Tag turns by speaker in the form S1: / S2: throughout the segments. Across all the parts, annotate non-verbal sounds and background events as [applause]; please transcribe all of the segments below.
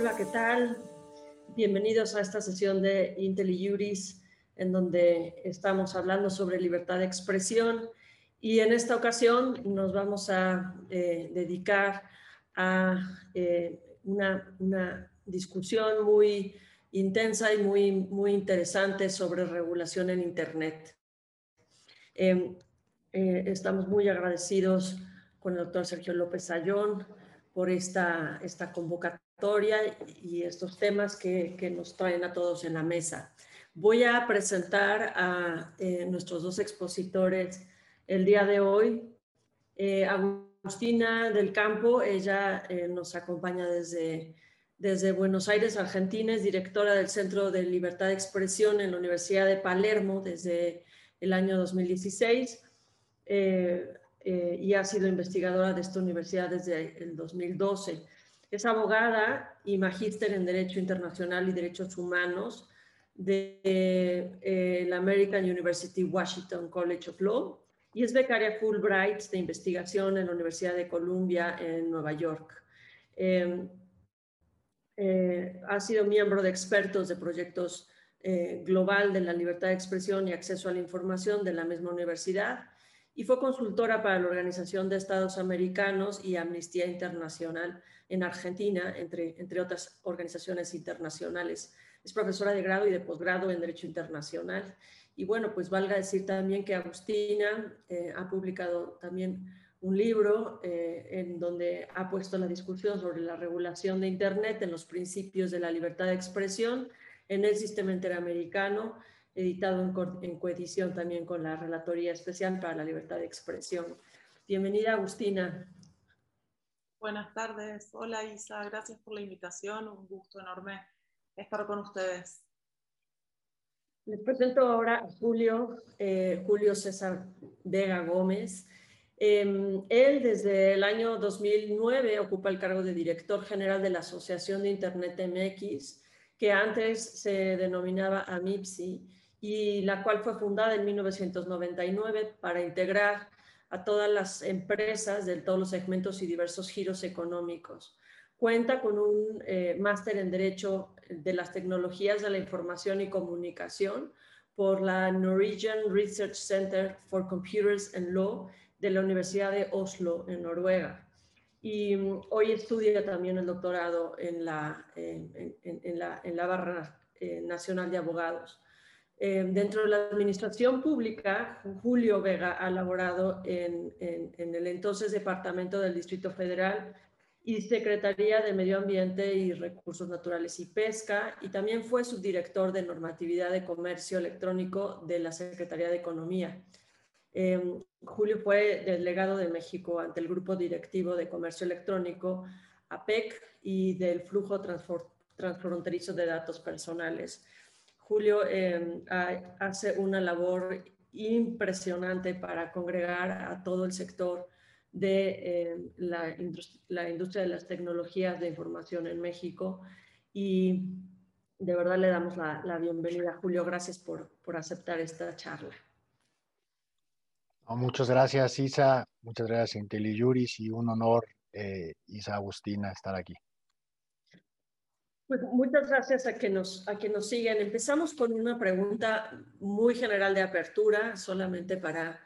S1: hola, ¿qué tal? Bienvenidos a esta sesión de IntelliJuris, en donde estamos hablando sobre libertad de expresión y en esta ocasión nos vamos a eh, dedicar a eh, una, una, discusión muy intensa y muy, muy interesante sobre regulación en Internet. Em, eh, estamos muy agradecidos con el doctor Sergio López Ayón por esta, esta convocatoria y estos temas que, que, nos traen a todos en la mesa. Voy a presentar a eh, nuestros dos expositores el día de hoy. Eh, Agustina del Campo, ella eh, nos acompaña desde, desde Buenos Aires, Argentina, es directora del Centro de Libertad de Expresión en la Universidad de Palermo desde el año 2016. Eh, eh, y ha sido investigadora de esta universidad desde el 2012. Es abogada y magíster en Derecho Internacional y Derechos Humanos de eh, la American University Washington College of Law y es becaria Fulbright de investigación en la Universidad de Columbia en Nueva York. Em, eh, ha sido miembro de expertos de proyectos global de la libertad de expresión y acceso a la información de la misma universidad y fue consultora para la Organización de Estados Americanos y Amnistía Internacional en Argentina, entre, entre otras organizaciones internacionales. Es profesora de grado y de posgrado en Derecho Internacional. Y bueno, pues valga decir también que Agustina eh, ha publicado también un libro eh, en donde ha puesto la discusión sobre la regulación de Internet en los principios de la libertad de expresión en el sistema interamericano editado en, coedición también con la Relatoría Especial para la Libertad de Expresión. Bienvenida, Agustina.
S2: Buenas tardes. Hola, Isa. Gracias por la invitación. Un gusto enorme estar con ustedes.
S1: Les presento ahora a Julio, eh, Julio César Vega Gómez. Em, él desde el año 2009 ocupa el cargo de director general de la Asociación de Internet MX, que antes se denominaba AMIPSI y la cual fue fundada en 1999 para integrar a todas las empresas de todos los segmentos y diversos giros económicos. Cuenta con un eh, máster en Derecho de las Tecnologías de la Información y Comunicación por la Norwegian Research Center for Computers and Law de la Universidad de Oslo, en Noruega. Y mm, hoy estudia también el doctorado en la, en, la, en la Barra eh, Nacional de Abogados. Eh, dentro de la administración pública, Julio Vega ha laborado en, el entonces Departamento del Distrito Federal y Secretaría de Medio Ambiente y Recursos Naturales y Pesca, y también fue subdirector de normatividad de comercio electrónico de la Secretaría de Economía. Eh, Julio fue delegado de México ante el Grupo Directivo de Comercio Electrónico, APEC, y del flujo transfronterizo de datos personales. Julio em, hace una labor impresionante para congregar a todo el sector de em, la, industria, de las tecnologías de información en México y de verdad le damos la, bienvenida. Julio, gracias por, aceptar esta charla.
S3: muchas gracias, Isa. Muchas gracias, IntelliJuris, y un honor, eh, Isa Agustina, estar aquí.
S1: Pues muchas gracias a que, nos, a que nos siguen. Empezamos con una pregunta muy general de apertura, solamente para,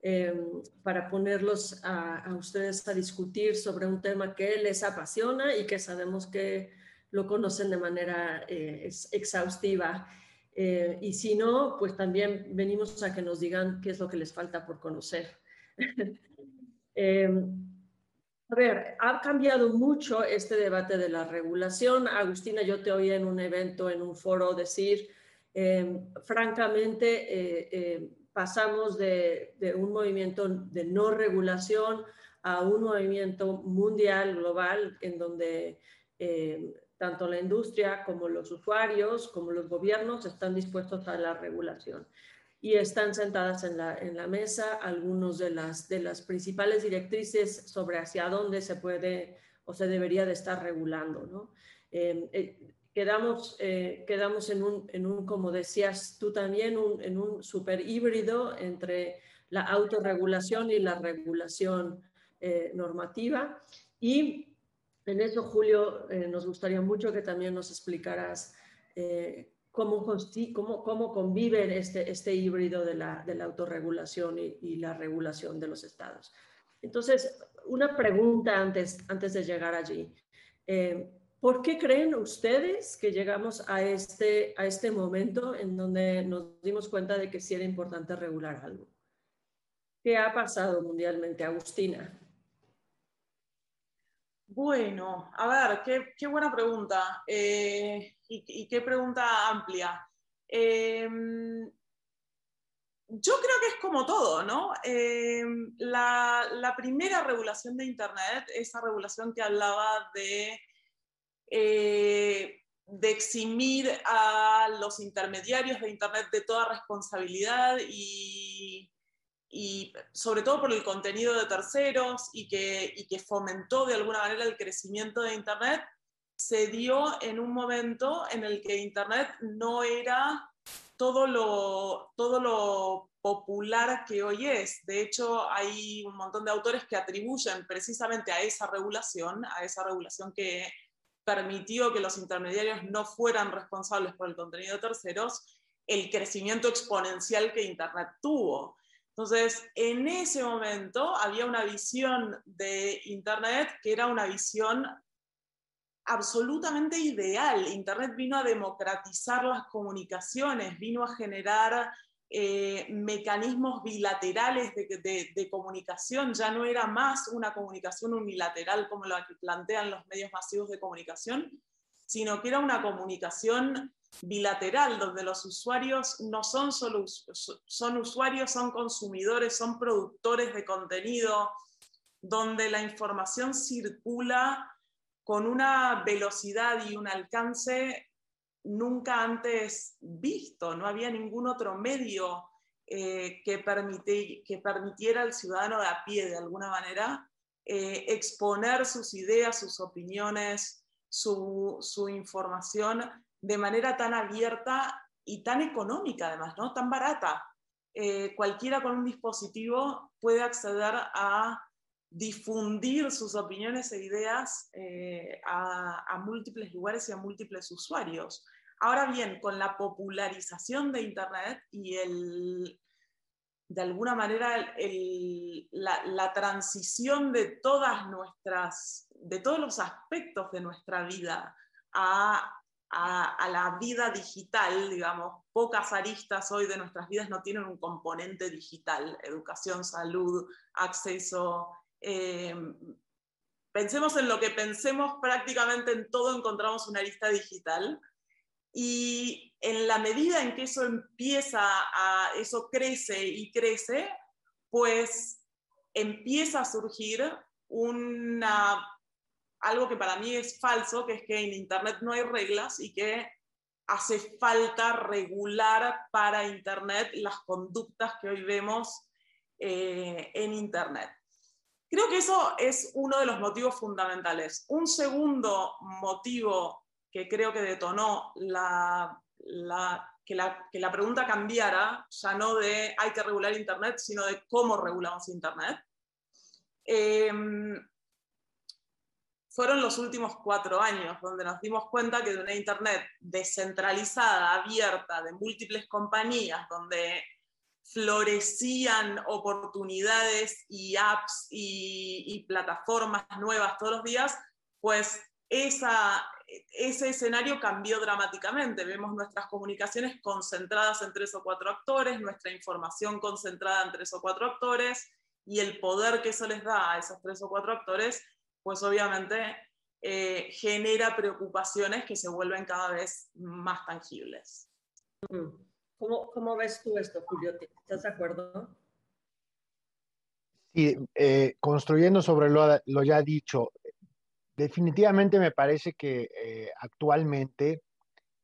S1: em, para ponerlos a, ustedes a discutir sobre un tema que les apasiona y que sabemos que lo conocen de manera eh, exhaustiva. Eh, y si no, pues también venimos a que nos digan qué es lo que les falta por conocer. [laughs] A ver, ha cambiado mucho este debate de la regulación. Agustina, yo te oí en un evento, en un foro, decir, em, francamente, eh, eh, pasamos de, un movimiento de no regulación a un movimiento mundial, global, en donde em, tanto la industria como los usuarios, como los gobiernos están dispuestos a la regulación y están sentadas en la, en la mesa algunos de las, de las principales directrices sobre hacia dónde se puede o se debería de estar regulando. ¿no? Em, eh, quedamos, eh, quedamos en, un, en un, como decías tú también, en un super híbrido entre la autorregulación y la regulación eh, normativa. Y En eso, Julio, nos gustaría mucho que también nos explicaras cómo, cómo, cómo, convive este, este híbrido de la, de la autorregulación y, la regulación de los estados. Entonces, una pregunta antes, antes de llegar allí. Eh, ¿Por qué creen ustedes que llegamos a este, a este momento en donde nos dimos cuenta de que sí era importante regular algo? ¿Qué ha pasado mundialmente, Agustina?
S2: Bueno, a ver, qué, buena pregunta eh, y, qué pregunta amplia. Em, yo creo que es como todo, ¿no? Em, la, primera regulación de Internet, esa regulación que hablaba de, eh, de eximir a los intermediarios de Internet de toda responsabilidad y y sobre todo por el contenido de terceros y que, y que fomentó de alguna manera el crecimiento de Internet, se dio en un momento en el que Internet no era todo lo, todo lo popular que hoy es. De hecho, hay un montón de autores que atribuyen precisamente a esa regulación, a esa regulación que permitió que los intermediarios no fueran responsables por el contenido de terceros, el crecimiento exponencial que Internet tuvo. Entonces, en ese momento había una visión de Internet que era una visión absolutamente ideal. Internet vino a democratizar las comunicaciones, vino a generar eh, mecanismos bilaterales de, comunicación, ya no era más una comunicación unilateral como la que plantean los medios masivos de comunicación, sino que era una comunicación bilateral, donde los usuarios no son solo son usuarios, son consumidores, son productores de contenido, donde la información circula con una velocidad y un alcance nunca antes visto. No había ningún otro medio eh, que, que, permitiera al ciudadano de a pie, de alguna manera, eh, exponer sus ideas, sus opiniones, su, su información de manera tan abierta y tan económica además, ¿no? Tan barata. Eh, cualquiera con un dispositivo puede acceder a difundir sus opiniones e ideas eh, a, múltiples lugares y a múltiples usuarios. Ahora bien, con la popularización de Internet y el, de alguna manera la, la, transición de todas nuestras, de todos los aspectos de nuestra vida a a, la vida digital, digamos, pocas aristas hoy de nuestras vidas no tienen un componente digital, educación, salud, acceso. Eh, pensemos en lo que pensemos, prácticamente en todo encontramos una arista digital. Y en la medida en que eso empieza a, eso crece y crece, pues empieza a surgir una algo que para mí es falso, que es que en Internet no hay reglas y que hace falta regular para Internet las conductas que hoy vemos eh, en Internet. Creo que eso es uno de los motivos fundamentales. Un segundo motivo que creo que detonó la, que, la, pregunta cambiara, ya no de hay que regular Internet, sino de cómo regulamos Internet, eh, fueron los últimos cuatro años, donde nos dimos cuenta que de una Internet descentralizada, abierta, de múltiples compañías, donde florecían oportunidades y apps y, plataformas nuevas todos los días, pues ese escenario cambió dramáticamente. Vemos nuestras comunicaciones concentradas en tres o cuatro actores, nuestra información concentrada en tres o cuatro actores, y el poder que eso les da a esos tres o cuatro actores pues obviamente eh, genera preocupaciones que se vuelven cada vez más tangibles.
S1: Mm. ¿Cómo, cómo ves tú esto, Julio? ¿Estás de acuerdo?
S3: Sí, eh, construyendo sobre lo, lo, ya dicho, definitivamente me parece que eh, actualmente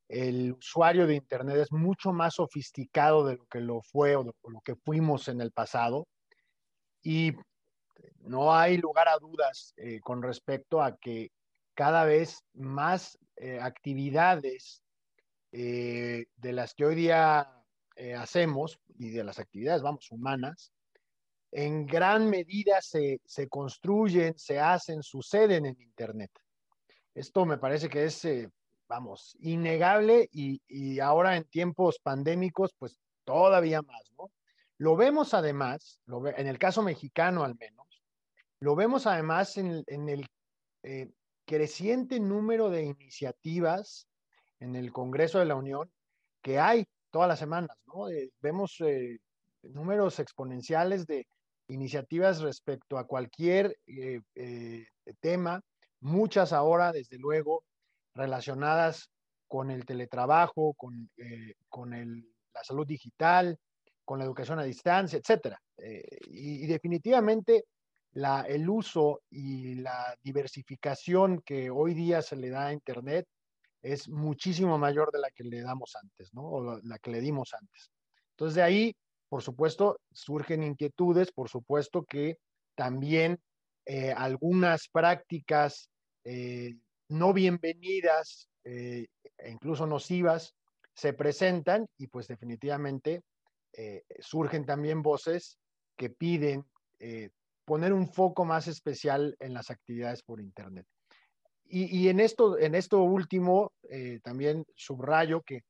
S3: el usuario de Internet es mucho más sofisticado de lo que lo fue o de lo que fuimos en el pasado. Y no hay lugar a dudas eh, con respecto a que cada vez más eh, actividades eh, de las que hoy día hacemos y de las actividades, vamos, humanas, en gran medida se, construyen, se hacen, suceden en Internet. Esto me parece que es, vamos, innegable y, y, ahora en tiempos pandémicos, pues todavía más, ¿no? Lo vemos además, lo en el caso mexicano al menos, lo vemos además en, el eh, creciente número de iniciativas en el Congreso de la Unión que hay todas las semanas, ¿no? Eh, vemos eh, números exponenciales de iniciativas respecto a cualquier tema, muchas ahora, desde luego, relacionadas con el teletrabajo, con, con la salud digital, con la educación a distancia, etcétera. Y, definitivamente la, el uso y la diversificación que hoy día se le da a Internet es muchísimo mayor de la que le damos antes, ¿no? O la que le dimos antes. Entonces, de ahí, por supuesto, surgen inquietudes, por supuesto que también eh, algunas prácticas eh, no bienvenidas eh, e incluso nocivas se presentan y pues definitivamente surgen también voces que piden poner un foco más especial en las actividades por Internet. Y, en, esto, en esto último, eh, también subrayo que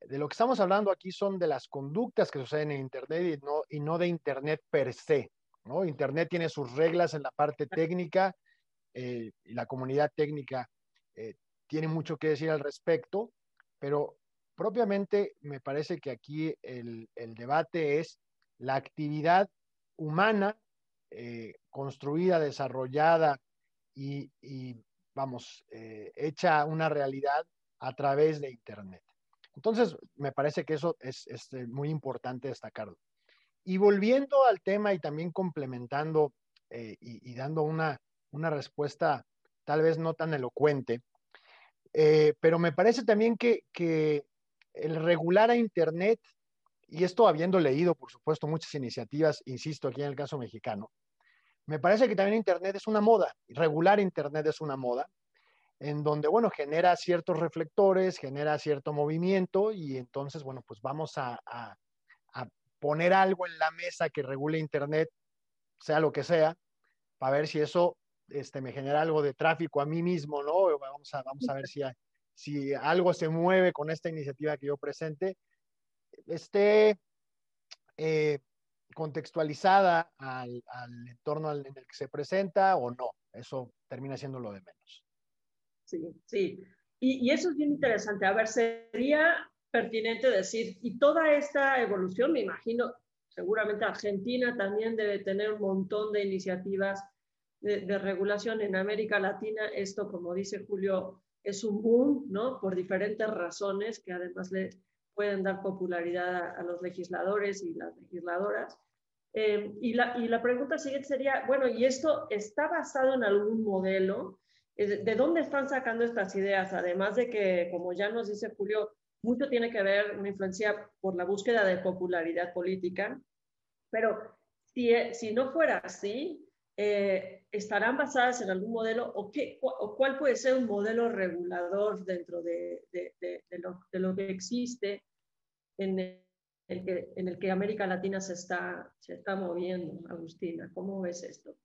S3: de lo que estamos hablando aquí son de las conductas que suceden en Internet y no, y no de Internet per se. ¿no? Internet tiene sus reglas en la parte técnica eh, y la comunidad técnica eh, tiene mucho que decir al respecto, pero propiamente me parece que aquí el, el debate es la actividad humana construida, desarrollada y, vamos, eh, hecha una realidad a través de Internet. Entonces, me parece que eso es, eh, muy importante destacarlo. Y volviendo al tema y también complementando eh, y, dando una, respuesta tal vez no tan elocuente, pero me parece también que el regular a Internet, y esto habiendo leído, por supuesto, muchas iniciativas, insisto, aquí en el caso mexicano, me parece que también Internet es una moda, regular Internet es una moda, en donde, bueno, genera ciertos reflectores, genera cierto movimiento y entonces, bueno, pues vamos a, poner algo en la mesa que regule Internet, sea lo que sea, para ver si eso este, me genera algo de tráfico a mí mismo, ¿no? Vamos a, ver si algo se mueve con esta iniciativa que yo presente, esté eh, contextualizada al, entorno en el que se presenta o no. Eso termina siendo lo de menos.
S1: Sí, sí. Y, eso es bien interesante. A ver, sería pertinente decir, y toda esta evolución, me imagino, seguramente Argentina también debe tener un montón de iniciativas de, de, regulación en América Latina. Esto, como dice Julio, es un boom, ¿no? Por diferentes razones que además le, pueden dar popularidad a, los legisladores y las legisladoras. Eh, y, la, y, la, pregunta siguiente sería, bueno, ¿y esto está basado en algún modelo? ¿De dónde están sacando estas ideas? Además de que, como ya nos dice Julio, mucho tiene que ver, una influencia por la búsqueda de popularidad política, pero si, si no fuera así, eh, ¿estarán basadas en algún modelo o, qué, o cuál puede ser un modelo regulador dentro de, de, de, lo, de lo, que existe en el que, en el que América Latina se está, se está moviendo, Agustina. ¿Cómo ves esto?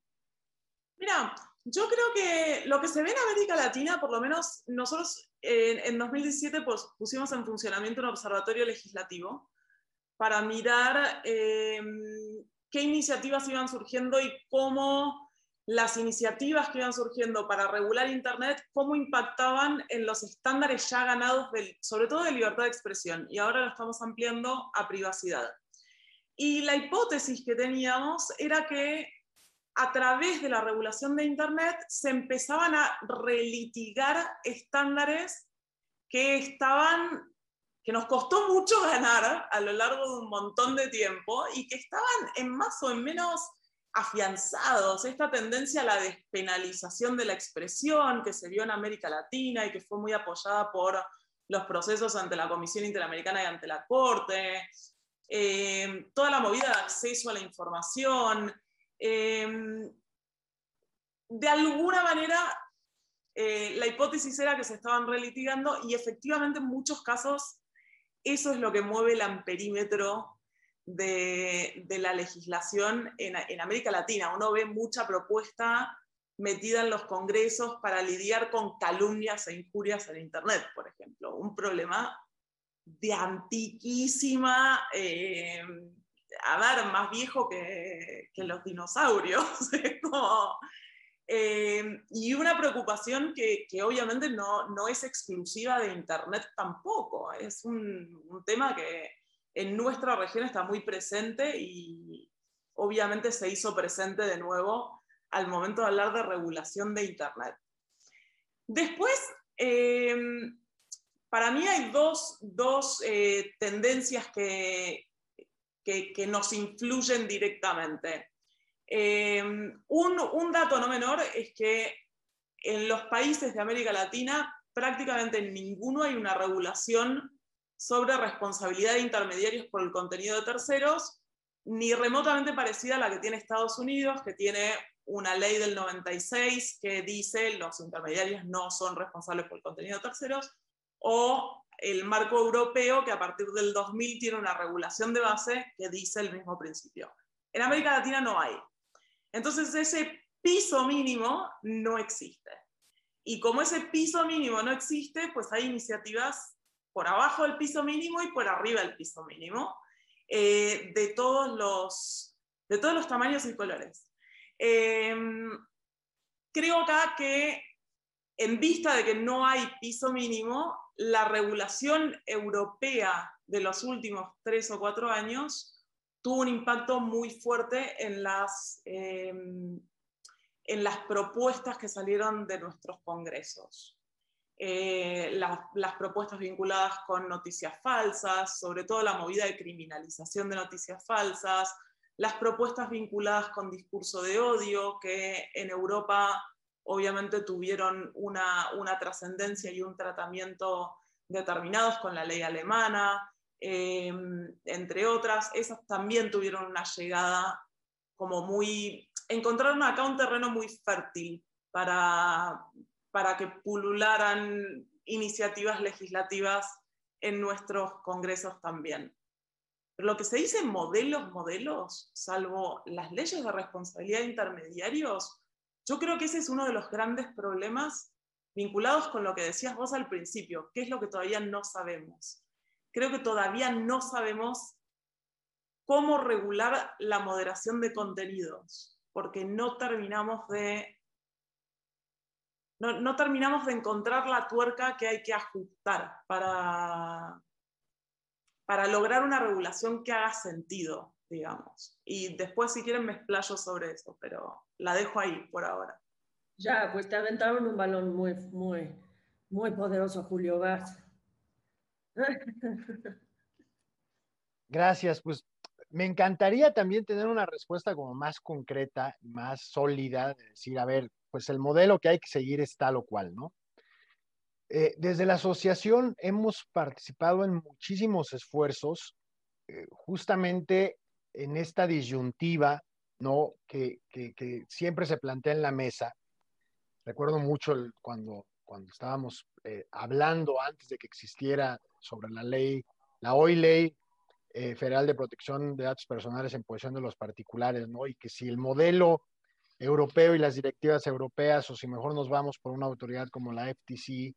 S2: Mira, yo creo que lo que se ve en América Latina, por lo menos nosotros en, en 2017 pues, pusimos en funcionamiento un observatorio legislativo para mirar eh, qué iniciativas iban surgiendo y cómo las iniciativas que iban surgiendo para regular Internet, cómo impactaban en los estándares ya ganados, sobre todo de libertad de expresión, y ahora lo estamos ampliando a privacidad. Y la hipótesis que teníamos era que a través de la regulación de Internet se empezaban a relitigar estándares que estaban que nos costó mucho ganar a lo largo de un montón de tiempo y que estaban en más o en menos afianzados, esta tendencia a la despenalización de la expresión que se vio en América Latina y que fue muy apoyada por los procesos ante la Comisión Interamericana y ante la Corte, eh, toda la movida de acceso a la información. Eh, de alguna manera, eh, la hipótesis era que se estaban relitigando y efectivamente en muchos casos eso es lo que mueve el amperímetro de, la legislación en, América Latina. Uno ve mucha propuesta metida en los congresos para lidiar con calumnias e injurias en Internet, por ejemplo. Un problema de antiquísima, eh, a ver, más viejo que, los dinosaurios. [laughs] Eh, y una preocupación que, obviamente no, no, es exclusiva de Internet tampoco. Es un, un tema que en nuestra región está muy presente y obviamente se hizo presente de nuevo al momento de hablar de regulación de Internet. Después, eh, para mí hay dos, eh, tendencias que, que, nos influyen directamente. Eh, un, un dato no menor es que en los países de América Latina prácticamente en ninguno hay una regulación sobre responsabilidad de intermediarios por el contenido de terceros, ni remotamente parecida a la que tiene Estados Unidos, que tiene una ley del 96 que dice los intermediarios no son responsables por el contenido de terceros, o el marco europeo que a partir del 2000 tiene una regulación de base que dice el mismo principio. En América Latina no hay. Entonces ese piso mínimo no existe. Y como ese piso mínimo no existe, pues hay iniciativas por abajo del piso mínimo y por arriba del piso mínimo, eh, de, todos los, de todos los tamaños y colores. Em, creo acá que en vista de que no hay piso mínimo, la regulación europea de los últimos tres o cuatro años tuvo un impacto muy fuerte en las, em, en las propuestas que salieron de nuestros congresos. Eh, las propuestas vinculadas con noticias falsas, sobre todo la movida de criminalización de noticias falsas, las propuestas vinculadas con discurso de odio, que en Europa obviamente tuvieron una, trascendencia y un tratamiento determinados con la ley alemana, em, entre otras, esas también tuvieron una llegada como muy, encontraron acá un terreno muy fértil para, para que pulularan iniciativas legislativas en nuestros congresos también. Pero lo que se dice modelos, modelos, salvo las leyes de responsabilidad de intermediarios, yo creo que ese es uno de los grandes problemas vinculados con lo que decías vos al principio, que es lo que todavía no sabemos. Creo que todavía no sabemos cómo regular la moderación de contenidos, porque no terminamos de no, no, terminamos de encontrar la tuerca que hay que ajustar para, para lograr una regulación que haga sentido, digamos. Y después, si quieren, me explayo sobre eso, pero la dejo ahí por ahora.
S1: Ya, pues te aventaron un balón muy, muy, muy poderoso, Julio Vaz. [laughs]
S3: Gracias, pues me encantaría también tener una respuesta como más concreta, más sólida, de decir, a ver, pues el modelo que hay que seguir es tal o cual, ¿no? Eh, desde la asociación hemos participado en muchísimos esfuerzos eh, justamente en esta disyuntiva, ¿no? Que, siempre se plantea en la mesa. Recuerdo mucho cuando, cuando estábamos eh, hablando antes de que existiera sobre la ley, la hoy ley federal de protección de datos personales en posesión de los particulares, ¿no? Y que si el modelo europeo y las directivas europeas, o si mejor nos vamos por una autoridad como la FTC,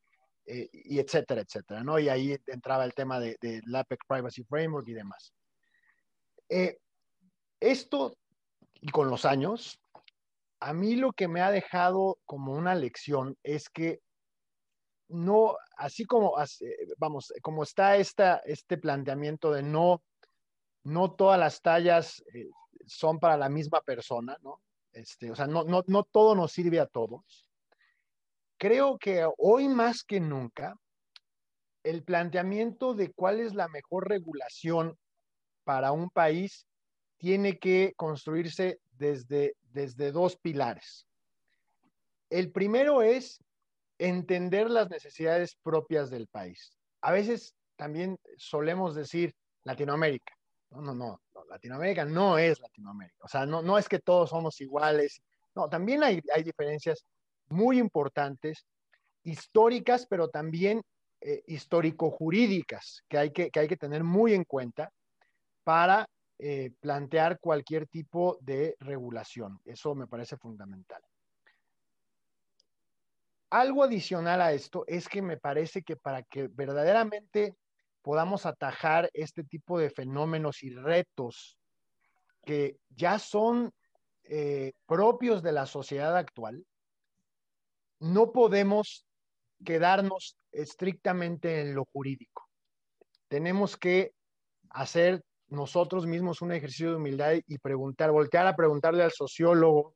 S3: eh, y etcétera, etcétera, ¿no? Y ahí entraba el tema de, de APEC Privacy Framework y demás. Eh, esto, y con los años, a mí lo que me ha dejado como una lección es que no, así como, vamos, como está esta, este planteamiento de no, no todas las tallas eh, son para la misma persona, ¿no? Este, o sea, no, todo nos sirve a todos creo que hoy más que nunca, el planteamiento de cuál es la mejor regulación para un país tiene que construirse desde dos pilares. El primero es entender las necesidades propias del país. A veces también solemos decir Latinoamérica. No, no, no, Latinoamérica no es Latinoamérica. O sea, no, no es que todos somos iguales. No, también hay, hay diferencias muy importantes, históricas, pero también eh, histórico-jurídicas, que, hay que, hay que tener muy en cuenta para eh, plantear cualquier tipo de regulación. Eso me parece fundamental. algo adicional a esto es que me parece que para que verdaderamente podamos atajar este tipo de fenómenos y retos que ya son eh, propios de la sociedad actual, no podemos quedarnos estrictamente en lo jurídico. Tenemos que hacer nosotros mismos un ejercicio de humildad y preguntar, voltear a preguntarle al sociólogo,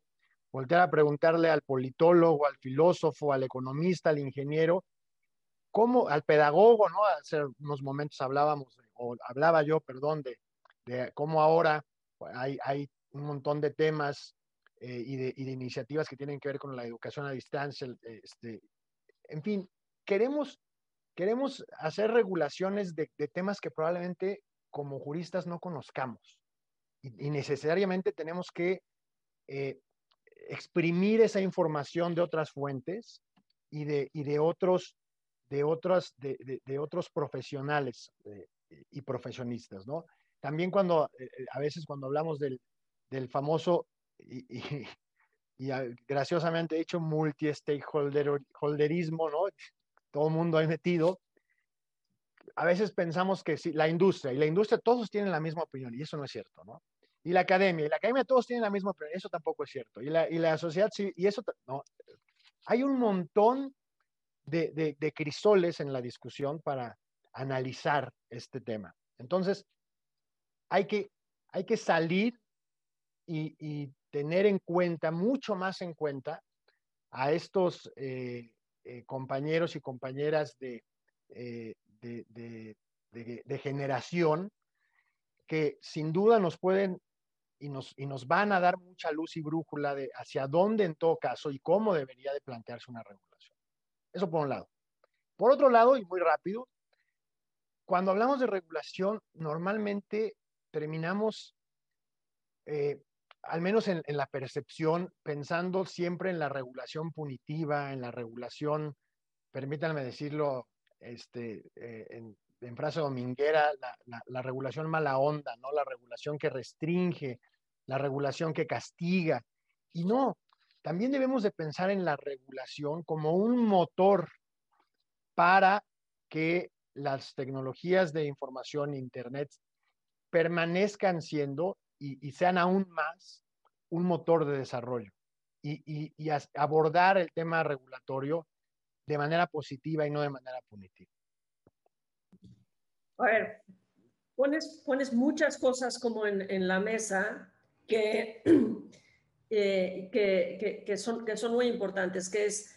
S3: voltear a preguntarle al politólogo, al filósofo, al economista, al ingeniero, cómo, al pedagogo, ¿no? Hace unos momentos hablábamos, o hablaba yo, perdón, de, de cómo ahora hay, hay, un montón de temas eh, y, de, y, de, iniciativas que tienen que ver con la educación a distancia. Este, en fin, queremos, queremos hacer regulaciones de, de temas que probablemente como juristas no conozcamos. Y, y necesariamente tenemos que eh, exprimir esa información de otras fuentes y de, y de otros de, otros, de, de, de otros profesionales eh, y profesionistas, ¿no? También cuando, eh, a veces cuando hablamos del, del famoso y, y, [laughs] y, graciosamente dicho multi-stakeholderismo, ¿no? Todo el mundo ahí metido. A veces pensamos que sí, la industria, y la industria todos tienen la misma opinión, y eso no es cierto, ¿no? Y la academia, y la academia todos tienen la misma opinión, eso tampoco es cierto. Y la, y la sociedad, sí, y eso, no. Hay un montón de, crisoles en la discusión para analizar este tema. Entonces, hay que, hay que salir y, tener en cuenta, mucho más en cuenta, a estos eh, eh, compañeros y compañeras de, eh, de, de, generación que sin duda nos pueden y nos, y nos van a dar mucha luz y brújula de hacia dónde en todo caso y cómo debería de plantearse una regulación. Eso por un lado. Por otro lado, y muy rápido, cuando hablamos de regulación, normalmente terminamos, eh, al menos en, la percepción, pensando siempre en la regulación punitiva, en la regulación, permítanme decirlo este, eh, en, en, frase dominguera, la, la, la, regulación mala onda, ¿no? La regulación que restringe, la regulación que castiga. Y no, también debemos de pensar en la regulación como un motor para que las tecnologías de información, Internet, permanezcan siendo y, sean aún más un motor de desarrollo y, abordar el tema regulatorio de manera positiva y no de manera punitiva.
S1: A ver, pones, pones muchas cosas como en la mesa que, [clears throat] eh, que, que, que, son, que son muy importantes, que es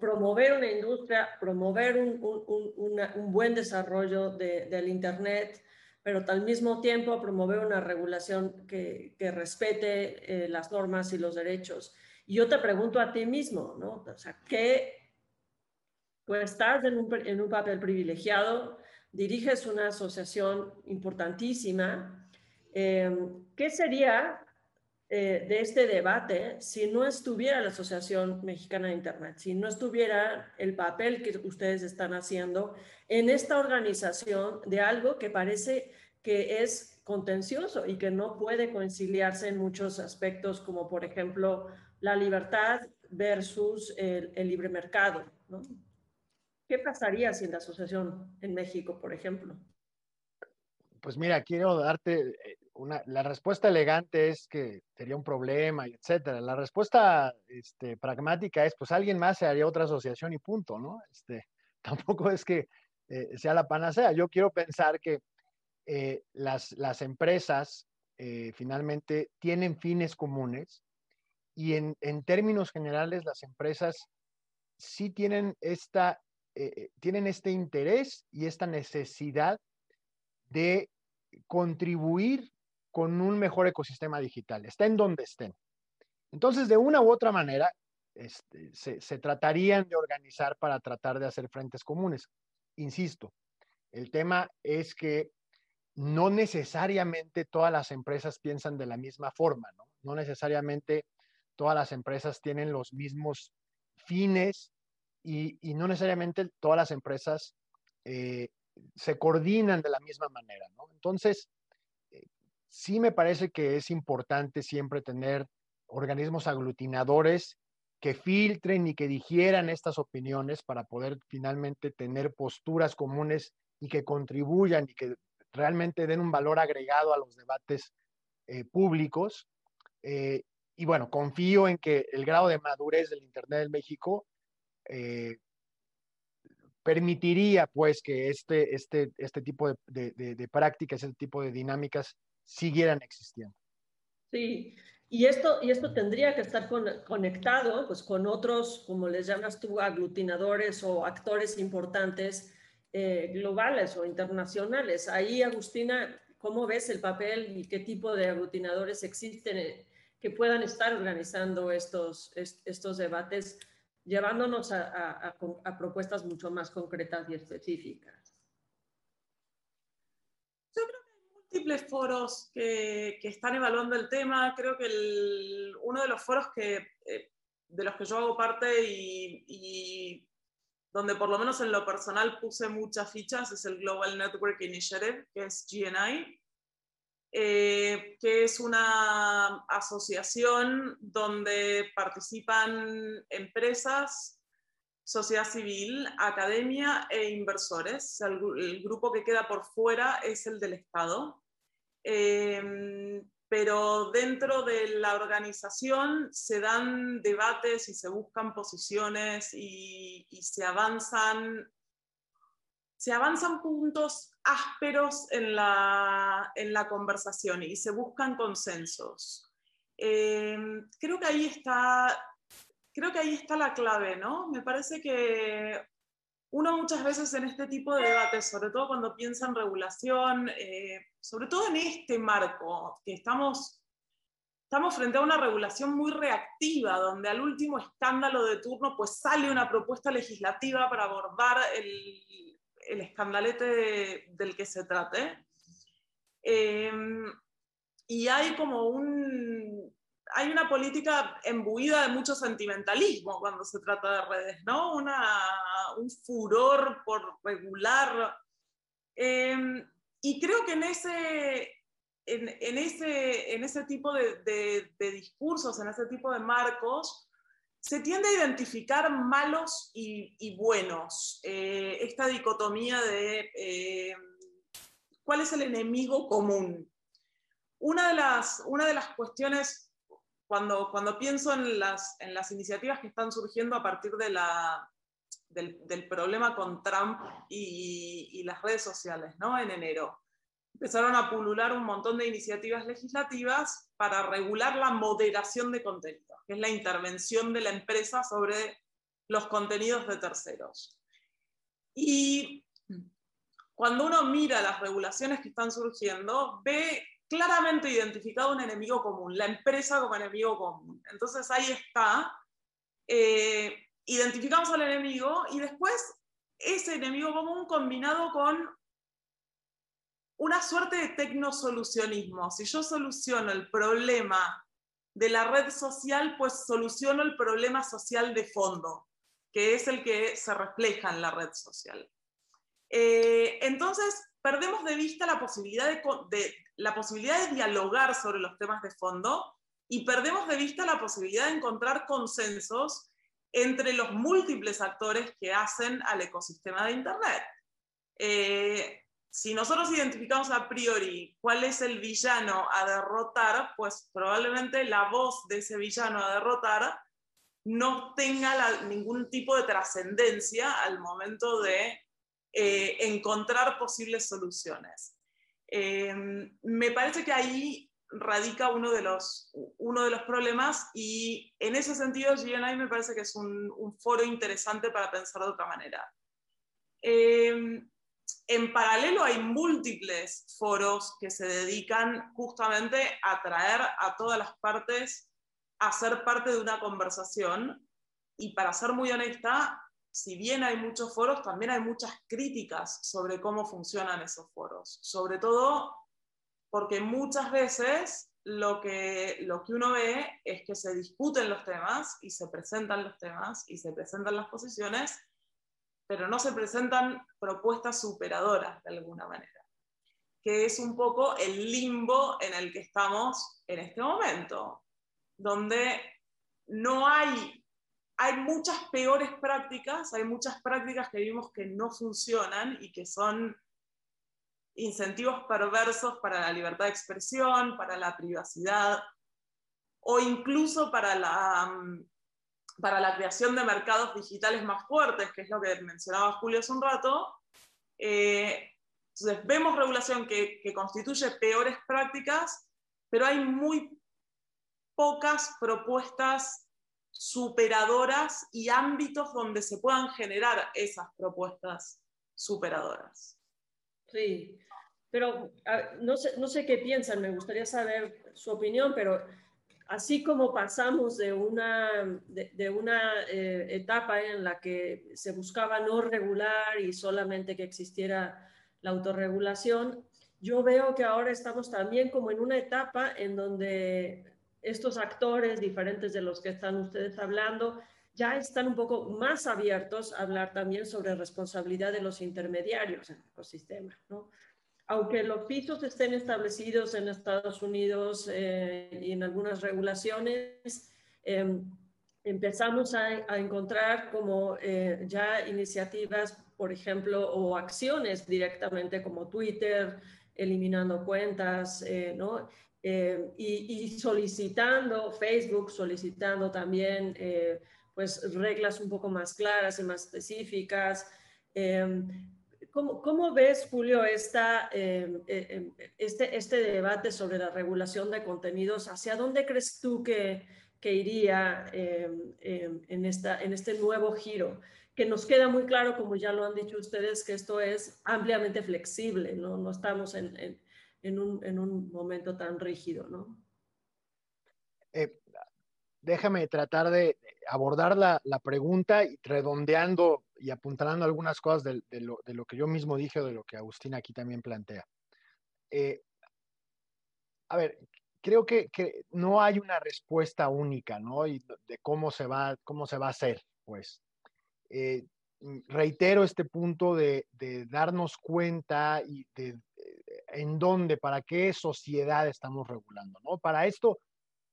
S1: promover una industria, promover un, un, una, un buen desarrollo de, del Internet, pero al mismo tiempo promover una regulación que, que respete eh, las normas y los derechos. Y yo te pregunto a ti mismo, ¿no? O sea, ¿qué? Tú estás en un, en un papel privilegiado, diriges una asociación importantísima. Eh, ¿Qué sería eh, de este debate si no estuviera la Asociación Mexicana de Internet, si no estuviera el papel que ustedes están haciendo en esta organización de algo que parece que es contencioso y que no puede conciliarse en muchos aspectos, como por ejemplo la libertad versus el, libre mercado. ¿Qué pasaría sin la asociación en México, por ejemplo?
S3: Pues mira, quiero darte eh, la respuesta elegante es que sería un problema, etcétera. La respuesta este, pragmática es, pues alguien más se haría otra asociación y punto, ¿no? Este, [laughs] tampoco es que eh, sea la panacea. Yo quiero pensar que eh, las, las, empresas eh, finalmente tienen fines comunes y en, en, términos generales las empresas sí tienen, esta, tienen este interés y esta necesidad de contribuir con un mejor ecosistema digital, estén donde estén. Entonces, de una u otra manera, este, se, tratarían de organizar para tratar de hacer frentes comunes. Insisto, el tema es que no necesariamente todas las empresas piensan de la misma forma, ¿no? No necesariamente todas las empresas tienen los mismos fines y, y no necesariamente todas las empresas eh, se coordinan de la misma manera, ¿no? Entonces, sí me parece que es importante siempre tener organismos aglutinadores que filtren y que digieran estas opiniones para poder finalmente tener posturas comunes y que contribuyan y que realmente den un valor agregado a los debates eh, públicos. Eh, y bueno, confío en que el grado de madurez del Internet en México eh, permitiría pues que este, este, este tipo de, de, prácticas, este tipo de dinámicas siguieran existiendo.
S1: Sí, y esto, y esto tendría que estar conectado pues, con otros, como les llamas tú, aglutinadores o actores importantes eh, globales o internacionales. Ahí, Agustina, ¿cómo ves el papel y qué tipo de aglutinadores existen eh, que puedan estar organizando estos, estos debates, llevándonos a, propuestas mucho más concretas y específicas?
S2: Yo creo que hay múltiples foros que, están evaluando el tema. Creo que uno de los foros que, eh, de los que yo hago parte y donde por lo menos en lo personal puse muchas fichas, es el Global Network Initiative, que es GNI, eh, que es una asociación donde participan empresas, sociedad civil, academia e inversores. El, grupo que queda por fuera es el del Estado. Eh, pero dentro de la organización se dan debates y se buscan posiciones y, se avanzan se avanzan puntos ásperos en la, en la conversación y se buscan consensos. Eh, creo que ahí está creo que ahí está la clave, ¿no? Me parece que uno muchas veces en este tipo de debates, sobre todo cuando piensa en regulación, eh, sobre todo en este marco, que estamos, estamos frente a una regulación muy reactiva, donde al último escándalo de turno pues sale una propuesta legislativa para abordar el, el escandalete del que se trate. Eh, y hay como un, hay una política embuida de mucho sentimentalismo cuando se trata de redes, ¿no? un furor por regular. Em, y creo que en ese, en, ese, en ese tipo de, discursos, en ese tipo de marcos, se tiende a identificar malos y, buenos. Eh, esta dicotomía de eh, cuál es el enemigo común. Una de las, una de las cuestiones cuando, cuando pienso en las, en las iniciativas que están surgiendo a partir de la, del, del problema con Trump y, y, las redes sociales, ¿no? En enero. Empezaron a pulular un montón de iniciativas legislativas para regular la moderación de contenidos, que es la intervención de la empresa sobre los contenidos de terceros. Y cuando uno mira las regulaciones que están surgiendo, ve claramente identificado un enemigo común, la empresa como enemigo común. Entonces ahí está, eh, identificamos al enemigo y después ese enemigo común combinado con una suerte de tecnosolucionismo. Si yo soluciono el problema de la red social, pues soluciono el problema social de fondo, que es el que se refleja en la red social. Eh, entonces, perdemos de vista la posibilidad de, la posibilidad de dialogar sobre los temas de fondo y perdemos de vista la posibilidad de encontrar consensos entre los múltiples actores que hacen al ecosistema de Internet. Eh, si nosotros identificamos a priori cuál es el villano a derrotar, pues probablemente la voz de ese villano a derrotar no tenga ningún tipo de trascendencia al momento de eh, encontrar posibles soluciones. Eh, me parece que ahí radica uno de, los, uno de los problemas y en ese sentido GNI me parece que es un, foro interesante para pensar de otra manera. Eh, en paralelo hay múltiples foros que se dedican justamente a traer a todas las partes a ser parte de una conversación y para ser muy honesta, si bien hay muchos foros, también hay muchas críticas sobre cómo funcionan esos foros. Sobre todo porque muchas veces lo que, lo que uno ve es que se discuten los temas y se presentan los temas y se presentan las posiciones, pero no se presentan propuestas superadoras de alguna manera, que es un poco el limbo en el que estamos en este momento, donde no hay hay muchas peores prácticas, hay muchas prácticas que vimos que no funcionan y que son incentivos perversos para la libertad de expresión, para la privacidad o incluso para la, mm, para la creación de mercados digitales más fuertes, que es lo que mencionaba Julio hace un rato. Eh, entonces, vemos regulación que, que constituye peores prácticas, pero hay muy pocas propuestas superadoras y ámbitos donde se puedan generar esas propuestas superadoras.
S1: Sí, pero no, sé, no sé qué piensan, me gustaría saber su opinión, pero así como pasamos de una, de, una eh, etapa en la que se buscaba no regular y solamente que existiera la autorregulación, yo veo que ahora estamos también como en una etapa en donde estos actores diferentes de los que están ustedes hablando ya están un poco más abiertos a hablar también sobre responsabilidad de los intermediarios en el ecosistema, ¿no? aunque los pisos estén establecidos en Estados Unidos eh, y en algunas regulaciones, em, empezamos a, encontrar como eh, ya iniciativas, por ejemplo, o acciones directamente como Twitter, eliminando cuentas, eh, ¿no? Em, y, y, solicitando, Facebook solicitando también, pues, reglas un poco más claras y más específicas. Em, ¿Cómo, ves, Julio, esta, eh, em, este, este debate sobre la regulación de contenidos? ¿Hacia dónde crees tú que, que iría em, en, esta, en este nuevo giro? Que nos queda muy claro, como ya lo han dicho ustedes, que esto es ampliamente flexible, no, no estamos en, en, en, un, en un, momento tan rígido, ¿no?
S3: Eh, déjame tratar de abordar la, la pregunta y redondeando y apuntando algunas cosas de, lo, que yo mismo dije o de lo que Agustín aquí también plantea. Eh, a ver, creo que, no hay una respuesta única, ¿no? Y de cómo se va, cómo se va a hacer, pues. Eh, reitero este punto de, darnos cuenta y de, en dónde, para qué sociedad estamos regulando, ¿no? Para esto,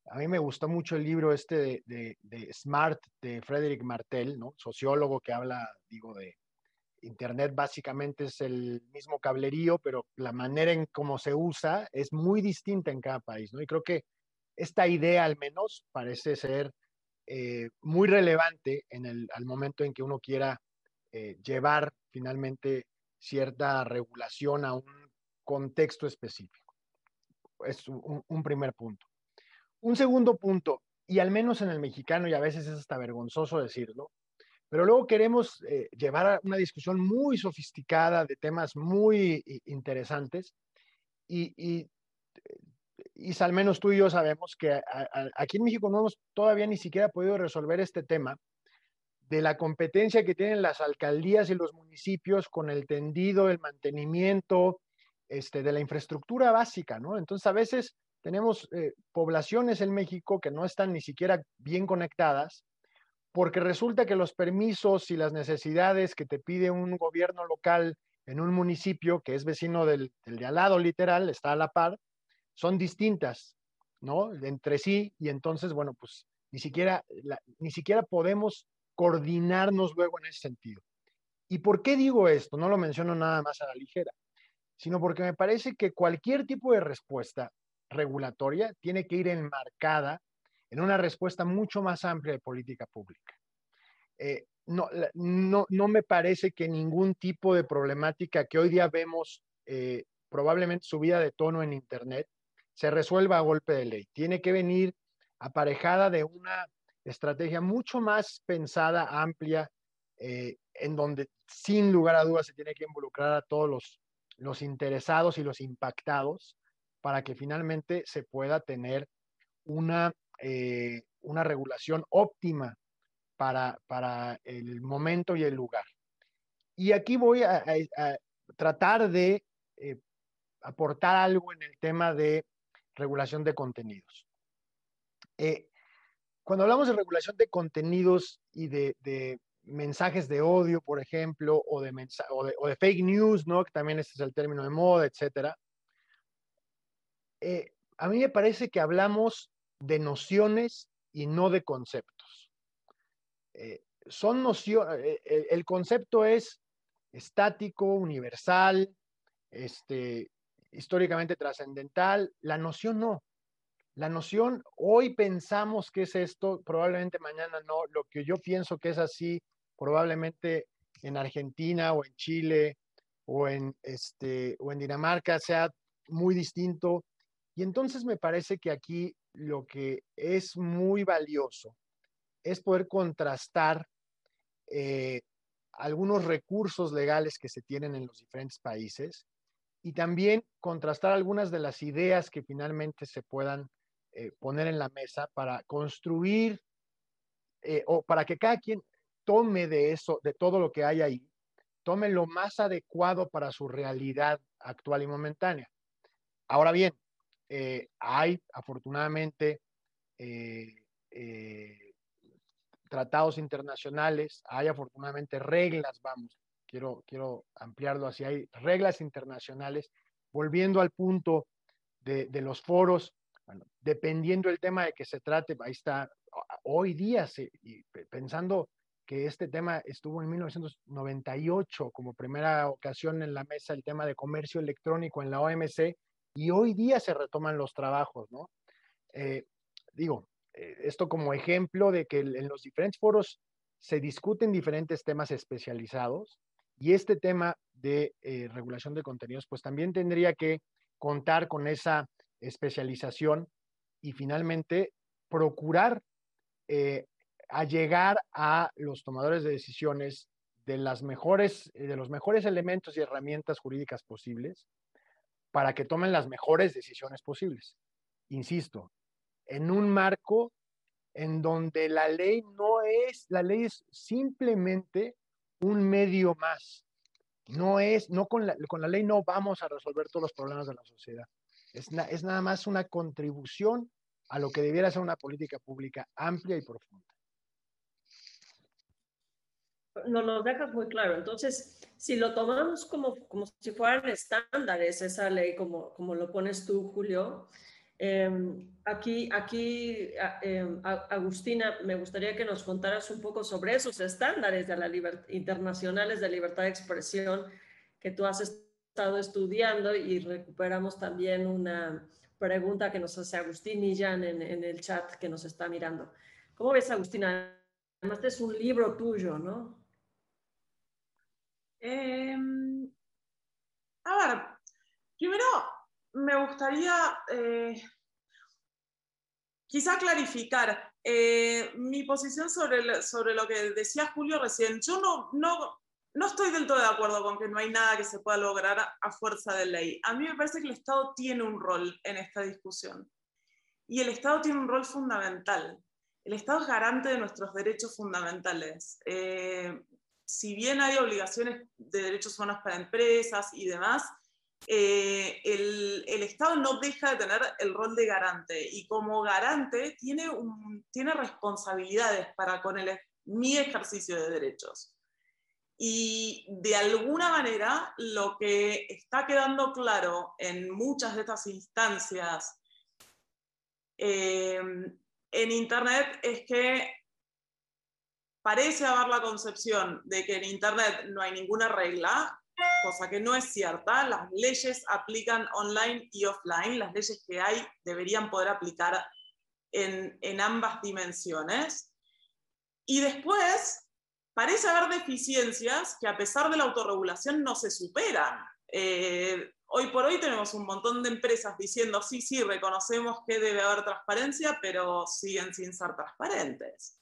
S3: a mí me gustó mucho el libro este de, Smart de Frederick Martel, ¿no? sociólogo que habla, digo, de Internet básicamente es el mismo cablerío, pero la manera en cómo se usa es muy distinta en cada país, ¿no? Y creo que esta idea al menos parece ser eh, muy relevante en el, al momento en que uno quiera eh, llevar finalmente cierta regulación a un contexto específico. Es un primer punto. Un segundo punto, y al menos en el mexicano, y a veces es hasta vergonzoso decirlo, pero luego queremos eh, llevar a una discusión muy sofisticada de temas muy interesantes y, y, al menos tú y yo sabemos que aquí en México no hemos todavía ni siquiera podido resolver este tema de la competencia que tienen las alcaldías y los municipios con el tendido, el mantenimiento este, de la infraestructura básica, ¿no? Entonces a veces tenemos eh, poblaciones en México que no están ni siquiera bien conectadas, porque resulta que los permisos y las necesidades que te pide un gobierno local en un municipio que es vecino del, de al lado, literal, está a la par, son distintas, ¿no? Entre sí, y entonces, bueno, pues ni siquiera, ni siquiera podemos coordinarnos luego en ese sentido. ¿Y por qué digo esto? No lo menciono nada más a la ligera, sino porque me parece que cualquier tipo de respuesta regulatoria tiene que ir enmarcada en una respuesta mucho más amplia de política pública. Eh, no, no, no, me parece que ningún tipo de problemática que hoy día vemos, eh, probablemente subida de tono en Internet, se resuelva a golpe de ley. Tiene que venir aparejada de una estrategia mucho más pensada, amplia, eh, en donde sin lugar a dudas se tiene que involucrar a todos los, los interesados y los impactados para que finalmente se pueda tener una, eh, una regulación óptima para, para, el momento y el lugar. Y aquí voy a, tratar de eh, aportar algo en el tema de regulación de contenidos. Eh, cuando hablamos de regulación de contenidos y de, mensajes de odio, por ejemplo, o de, o o de, fake news, ¿no? que también este es el término de moda, etcétera, eh, a mí me parece que hablamos de nociones y no de conceptos. eh, son nociones, eh, el, concepto es estático, universal, este, históricamente trascendental, la noción no. La noción, hoy pensamos que es esto, probablemente mañana no. Lo que yo pienso que es así, probablemente en Argentina o en Chile o en, este, o en Dinamarca sea muy distinto. Y entonces me parece que aquí lo que es muy valioso es poder contrastar eh, algunos recursos legales que se tienen en los diferentes países y también contrastar algunas de las ideas que finalmente se puedan eh, poner en la mesa para construir eh, o para que cada quien tome de eso, de todo lo que hay ahí, tome lo más adecuado para su realidad actual y momentánea. Ahora bien, eh, hay afortunadamente tratados internacionales, hay afortunadamente reglas, vamos, quiero, quiero ampliarlo así, hay reglas internacionales, volviendo al punto de, los foros, dependiendo el tema de que se trate, ahí está, hoy día, pensando que este tema estuvo en 1998 como primera ocasión en la mesa, el tema de comercio electrónico en la OMC, y hoy día se retoman los trabajos, ¿no? Eh, digo, eh, esto como ejemplo de que en los diferentes foros se discuten diferentes temas especializados y este tema de eh, regulación de contenidos, pues también tendría que contar con esa especialización y finalmente procurar eh, a llegar a los tomadores de decisiones de, las mejores, eh, de los mejores elementos y herramientas jurídicas posibles para que tomen las mejores decisiones posibles. Insisto, en un marco en donde la ley no es, la ley es simplemente un medio más. No es, no con la, con la ley no vamos a resolver todos los problemas de la sociedad. Es, es nada más una contribución a lo que debiera ser una política pública amplia y profunda.
S1: Nos lo dejas muy claro. Entonces, si lo tomamos como, como si fueran estándares, esa ley, como, como lo pones tú, Julio, em, aquí, aquí em, Agustina, me gustaría que nos contaras un poco sobre esos estándares de la internacionales de libertad de expresión que tú has estado estudiando y recuperamos también una pregunta que nos hace Agustín Millán en, en el chat que nos está mirando. ¿Cómo ves, Agustina? Además, es un libro tuyo, ¿no?
S2: Em, a ver, primero me gustaría eh, quizá clarificar eh, mi posición sobre, sobre lo que decía Julio recién. Yo no, no, no estoy del todo de acuerdo con que no hay nada que se pueda lograr a fuerza de ley. A mí me parece que el Estado tiene un rol en esta discusión. Y el Estado tiene un rol fundamental. El Estado es garante de nuestros derechos fundamentales. Eh, si bien hay obligaciones de derechos humanos para empresas y demás, eh, el, Estado no deja de tener el rol de garante y como garante tiene, tiene responsabilidades para con el, mi ejercicio de derechos. Y de alguna manera lo que está quedando claro en muchas de estas instancias eh, en Internet es que parece haber la concepción de que en Internet no hay ninguna regla, cosa que no es cierta. Las leyes aplican online y offline. Las leyes que hay deberían poder aplicar en, ambas dimensiones. Y después parece haber deficiencias que a pesar de la autorregulación no se superan. Eh, hoy por hoy tenemos un montón de empresas diciendo, sí, sí, reconocemos que debe haber transparencia, pero siguen sin ser transparentes.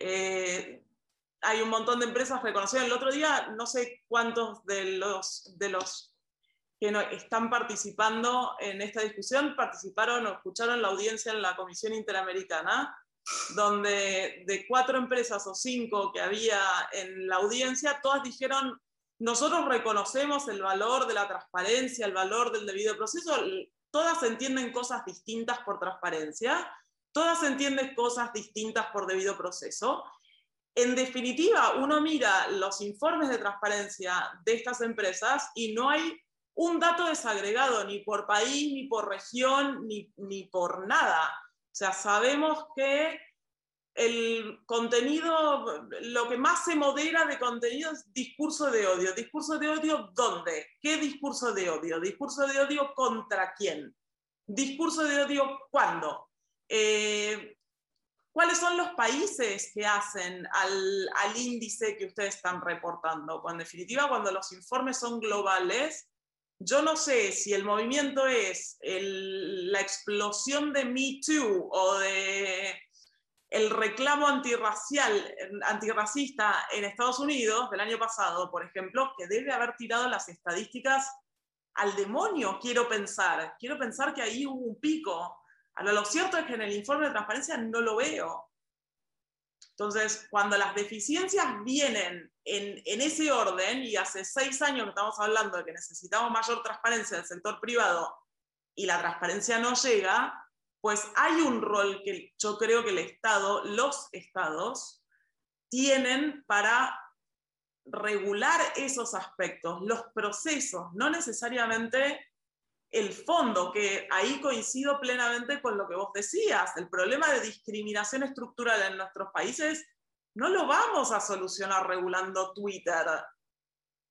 S2: Eh, hay un montón de empresas reconocidas. El otro día, no sé cuántos de los, de los que no, están participando en esta discusión participaron o escucharon la audiencia en la Comisión Interamericana donde de cuatro empresas o cinco que había en la audiencia, todas dijeron, nosotros reconocemos el valor de la transparencia, el valor del debido proceso, todas entienden cosas distintas por transparencia, todas entienden cosas distintas por debido proceso. En definitiva, uno mira los informes de transparencia de estas empresas y no hay un dato desagregado ni por país, ni por región, ni, ni por nada. O sea, sabemos que el contenido, lo que más se modera de contenido es discurso de odio. ¿Discurso de odio dónde? ¿Qué discurso de odio? ¿Discurso de odio contra quién? ¿Discurso de odio cuándo? Eh, ¿Cuáles son los países que hacen al, al, índice que ustedes están reportando? en definitiva, cuando los informes son globales, yo no sé si el movimiento es la explosión de Me Too o de el reclamo antirracial, antirracista en Estados Unidos del año pasado, por ejemplo, que debe haber tirado las estadísticas al demonio, quiero pensar. Quiero pensar que ahí hubo un pico. A lo, cierto es que en el informe de transparencia no lo veo. Entonces, cuando las deficiencias vienen en, en, ese orden, y hace seis años que estamos hablando de que necesitamos mayor transparencia del sector privado y la transparencia no llega, pues hay un rol que yo creo que el Estado, los estados, tienen para regular esos aspectos, los procesos, no necesariamente el fondo, que ahí coincido plenamente con lo que vos decías, el problema de discriminación estructural en nuestros países no lo vamos a solucionar regulando Twitter,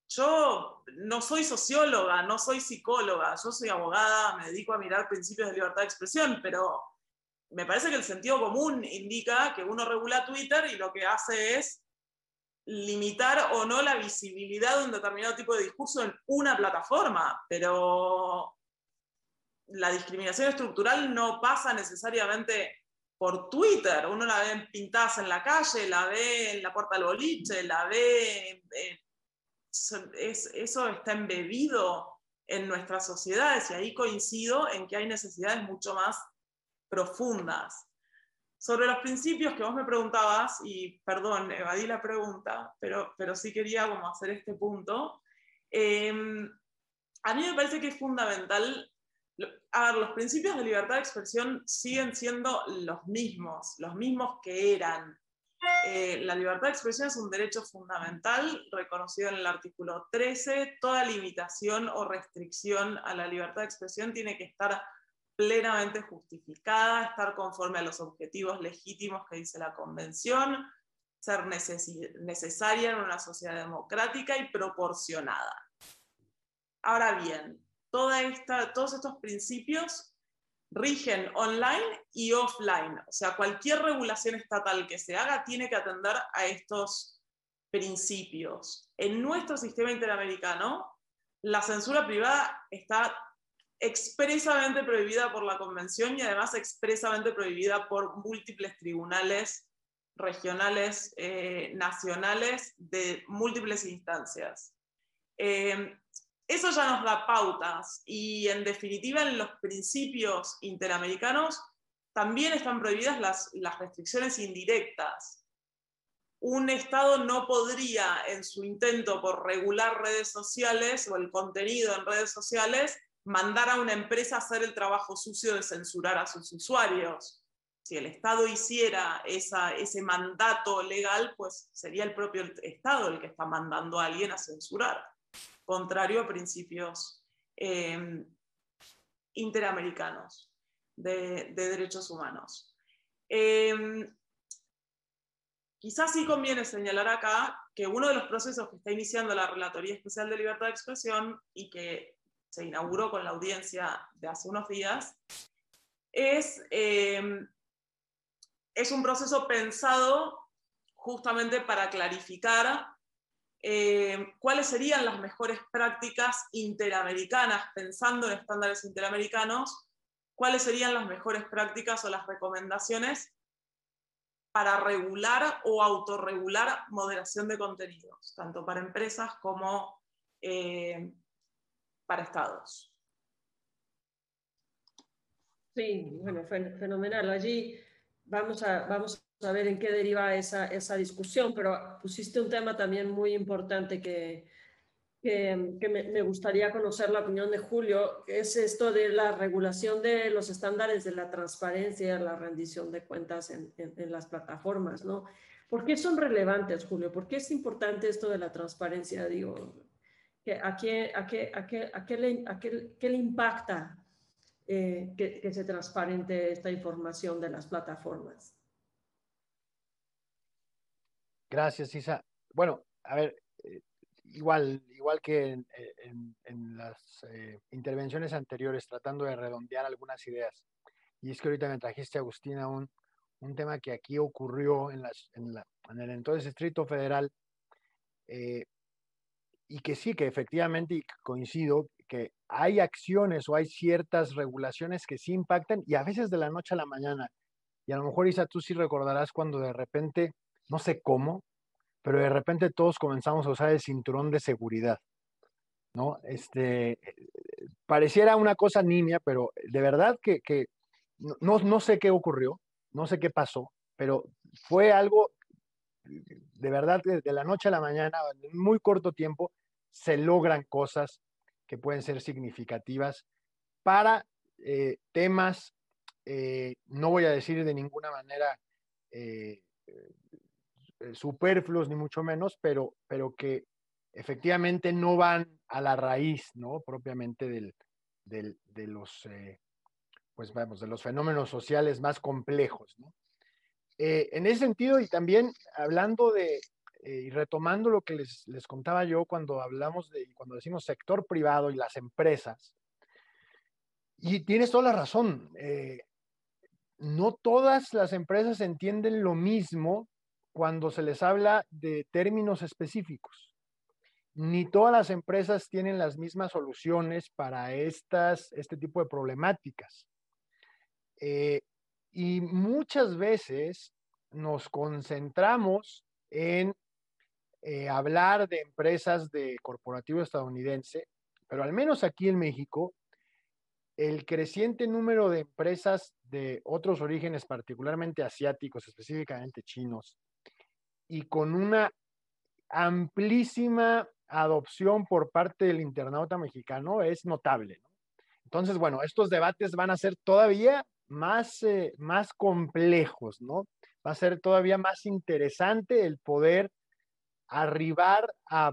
S2: yo no soy socióloga, no soy psicóloga, yo soy abogada, me dedico a mirar principios de libertad de expresión, pero me parece que el sentido común indica que uno regula Twitter y lo que hace es limitar o no la visibilidad de un determinado tipo de discurso en una plataforma, pero la discriminación estructural no pasa necesariamente por Twitter, uno la ve pintadas en la calle, la ve en la puerta del boliche, la ve eso está embebido en nuestras sociedades y ahí coincido en que hay necesidades mucho más profundas. Sobre los principios que vos me preguntabas, y perdón, evadí la pregunta, pero, pero sí quería como hacer este punto, em, a mí me parece que es fundamental, los principios de libertad de expresión siguen siendo los mismos, los mismos que eran eh, la libertad de expresión es un derecho fundamental reconocido en el artículo 13. Toda limitación o restricción a la libertad de expresión tiene que estar plenamente justificada, estar conforme a los objetivos legítimos que dice la Convención, ser necesaria en una sociedad democrática y proporcionada. Ahora bien, todos estos principios rigen online y offline. O sea, cualquier regulación estatal que se haga tiene que atender a estos principios. En nuestro sistema interamericano, la censura privada está expresamente prohibida por la Convención y además expresamente prohibida por múltiples tribunales regionales, eh, nacionales, de múltiples instancias. Eh, eso ya nos da pautas y en definitiva en los principios interamericanos también están prohibidas las, restricciones indirectas. Un Estado no podría en su intento por regular redes sociales o el contenido en redes sociales mandar a una empresa a hacer el trabajo sucio de censurar a sus usuarios. Si el Estado hiciera ese mandato legal, pues sería el propio Estado el que está mandando a alguien a censurar contrario a principios em, interamericanos de, derechos humanos. Em, quizás sí conviene señalar acá que uno de los procesos que está iniciando la Relatoría Especial de Libertad de Expresión y que se inauguró con la audiencia de hace unos días, es, em, es un proceso pensado justamente para clarificar eh, cuáles serían las mejores prácticas interamericanas, pensando en estándares interamericanos, cuáles serían las mejores prácticas o las recomendaciones para regular o autorregular moderación de contenidos, tanto para empresas como eh, para estados.
S1: Sí, bueno, fenomenal. Allí vamos a, vamos a ver en qué deriva esa, esa discusión, pero pusiste un tema también muy importante que, que, me, gustaría conocer la opinión de Julio, que es esto de la regulación de los estándares de la transparencia, la rendición de cuentas en, en, las plataformas, ¿no? ¿Por qué son relevantes, Julio? ¿Por qué es importante esto de la transparencia? Digo, ¿a, qué, a, qué, a, qué, a, qué, le, a qué le impacta eh, que, que se transparente esta información de las plataformas?
S3: Gracias, Isa. Bueno, a ver, eh, igual, igual que en, las eh, intervenciones anteriores, tratando de redondear algunas ideas. Y es que ahorita me trajiste, Agustina, un, un tema que aquí ocurrió en, las, en, la, en el entonces Distrito Federal, eh, y que sí, que efectivamente, coincido, que hay acciones o hay ciertas regulaciones que sí impactan y a veces de la noche a la mañana. Y a lo mejor, Isa, tú sí recordarás cuando de repente, no sé cómo, pero de repente todos comenzamos a usar el cinturón de seguridad. ¿no? Este, pareciera una cosa nimia, pero de verdad que, que no, no sé qué ocurrió, no sé qué pasó, pero fue algo de verdad de la noche a la mañana, en muy corto tiempo, se logran cosas que pueden ser significativas para eh, temas, eh, no voy a decir de ninguna manera eh, superfluos ni mucho menos, pero, pero que efectivamente no van a la raíz, ¿no? Propiamente del, de los pues vamos, de los fenómenos sociales más complejos. Eh, en ese sentido, y también hablando de, eh, y retomando lo que les, les, contaba yo cuando hablamos de, cuando decimos sector privado y las empresas, y tienes toda la razón, eh, no todas las empresas entienden lo mismo cuando se les habla de términos específicos. Ni todas las empresas tienen las mismas soluciones para estas, este tipo de problemáticas. Eh, y muchas veces nos concentramos en eh, hablar de empresas de corporativo estadounidense, pero al menos aquí en México, el creciente número de empresas de otros orígenes, particularmente asiáticos, específicamente chinos, y con una amplísima adopción por parte del internauta mexicano es notable. Entonces, bueno, estos debates van a ser todavía más, eh, más complejos, ¿no? Va a ser todavía más interesante el poder arribar a,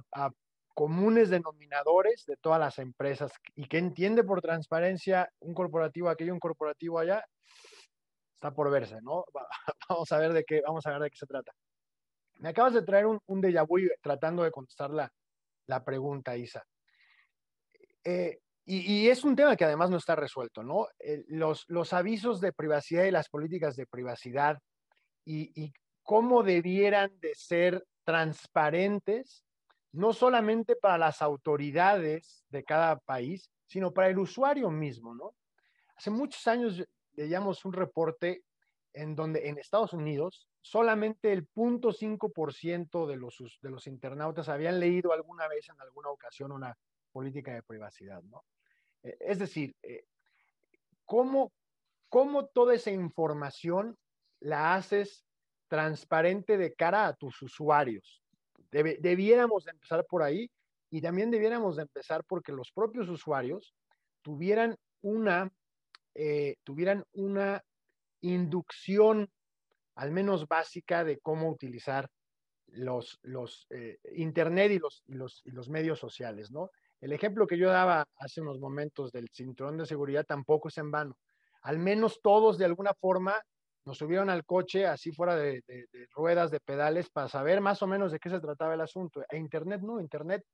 S3: comunes denominadores de todas las empresas y que entiende por transparencia un corporativo aquí y un corporativo allá, está por verse, ¿no? [laughs] Vamos a ver de qué, vamos a ver de qué se trata. Me acabas de traer un, un déjà vu tratando de contestar la, la pregunta, Isa. Eh, y, es un tema que además no está resuelto, ¿no? los, los, avisos de privacidad y las políticas de privacidad y, cómo debieran de ser transparentes, no solamente para las autoridades de cada país, sino para el usuario mismo, ¿no? Hace muchos años leíamos un reporte en donde en Estados Unidos solamente el 0.5% de los, de los internautas habían leído alguna vez en alguna ocasión una política de privacidad, ¿no? Eh, es decir, eh, ¿cómo, toda esa información la haces transparente de cara a tus usuarios? debiéramos empezar por ahí y también debiéramos de empezar porque los propios usuarios tuvieran una, eh, tuvieran una inducción al menos básica de cómo utilizar los, los Internet y los, los, los medios sociales, ¿no? El ejemplo que yo daba hace unos momentos del cinturón de seguridad tampoco es en vano. Al menos todos de alguna forma nos subieron al coche, así fuera de, ruedas, de pedales, para saber más o menos de qué se trataba el asunto. E Internet no, Internet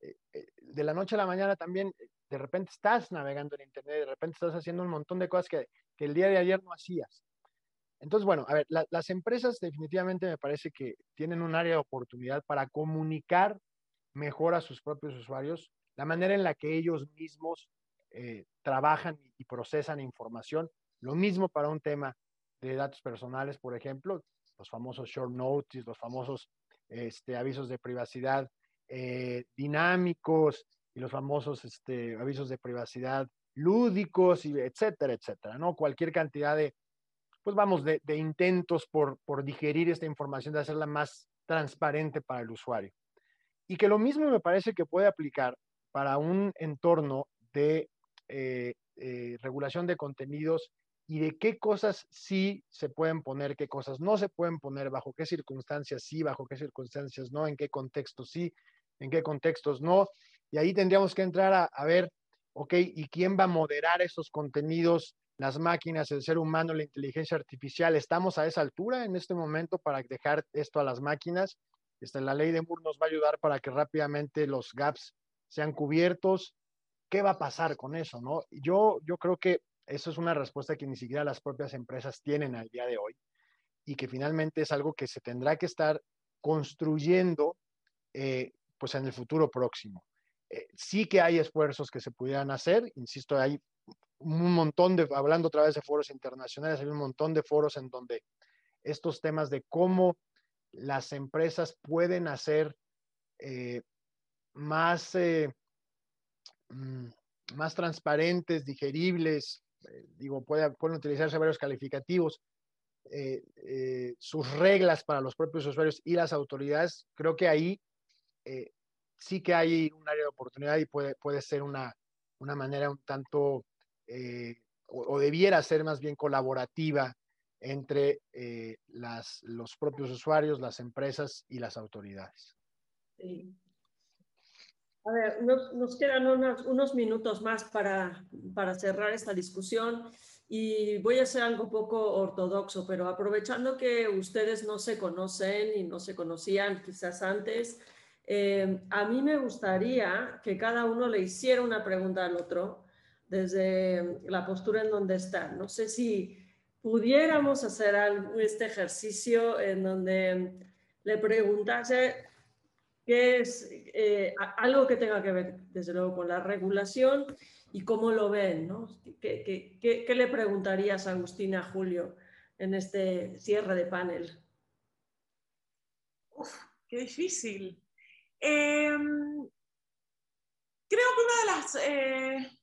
S3: eh, eh, de la noche a la mañana también, eh, de repente estás navegando en Internet, de repente estás haciendo un montón de cosas que, el día de ayer no hacías. Entonces, bueno, a ver, las empresas definitivamente me parece que tienen un área de oportunidad para comunicar mejor a sus propios usuarios la manera en la que ellos mismos eh, trabajan y procesan información. Lo mismo para un tema de datos personales, por ejemplo, los famosos short notice, los famosos este, avisos de privacidad eh, dinámicos y los famosos este, avisos de privacidad lúdicos, y etcétera, etcétera, ¿no? Cualquier cantidad de, pues vamos, de, intentos por, digerir esta información, de hacerla más transparente para el usuario. Y que lo mismo me parece que puede aplicar para un entorno de eh, eh, regulación de contenidos y de qué cosas sí se pueden poner, qué cosas no se pueden poner, bajo qué circunstancias sí, bajo qué circunstancias no, en qué contextos sí, en qué contextos no. Y ahí tendríamos que entrar a, ver, ok, ¿y quién va a moderar esos contenidos las máquinas, el ser humano, la inteligencia artificial. Estamos a esa altura en este momento para dejar esto a las máquinas. Esta, la ley de Moore nos va a ayudar para que rápidamente los gaps sean cubiertos. ¿Qué va a pasar con eso? No? Yo, yo creo que eso es una respuesta que ni siquiera las propias empresas tienen al día de hoy y que finalmente es algo que se tendrá que estar construyendo eh, pues en el futuro próximo. Eh, sí que hay esfuerzos que se pudieran hacer, insisto, hay un montón de, hablando otra vez de foros internacionales, hay un montón de foros en donde estos temas de cómo las empresas pueden hacer eh, más, mm, más transparentes, digeribles, digo, pueden utilizarse varios calificativos, eh, eh, sus reglas para los propios usuarios y las autoridades, creo que ahí eh, sí que hay un área de oportunidad y puede, puede ser una, una manera un tanto, o, debiera ser más bien colaborativa entre las, los propios usuarios, las empresas y las autoridades.
S1: A ver, nos, quedan unos, unos minutos más para, para cerrar esta discusión. Y voy a hacer algo poco ortodoxo, pero aprovechando que ustedes no se conocen y no se conocían quizás antes, eh, a mí me gustaría que cada uno le hiciera una pregunta al otro desde la postura en donde está. No sé si pudiéramos hacer este ejercicio en donde le preguntase qué es eh, algo que tenga que ver, desde luego, con la regulación y cómo lo ven, ¿no? ¿Qué, le preguntarías a Agustina Julio en este cierre de panel?
S2: Uf, qué difícil. Em, creo que una de las, eh,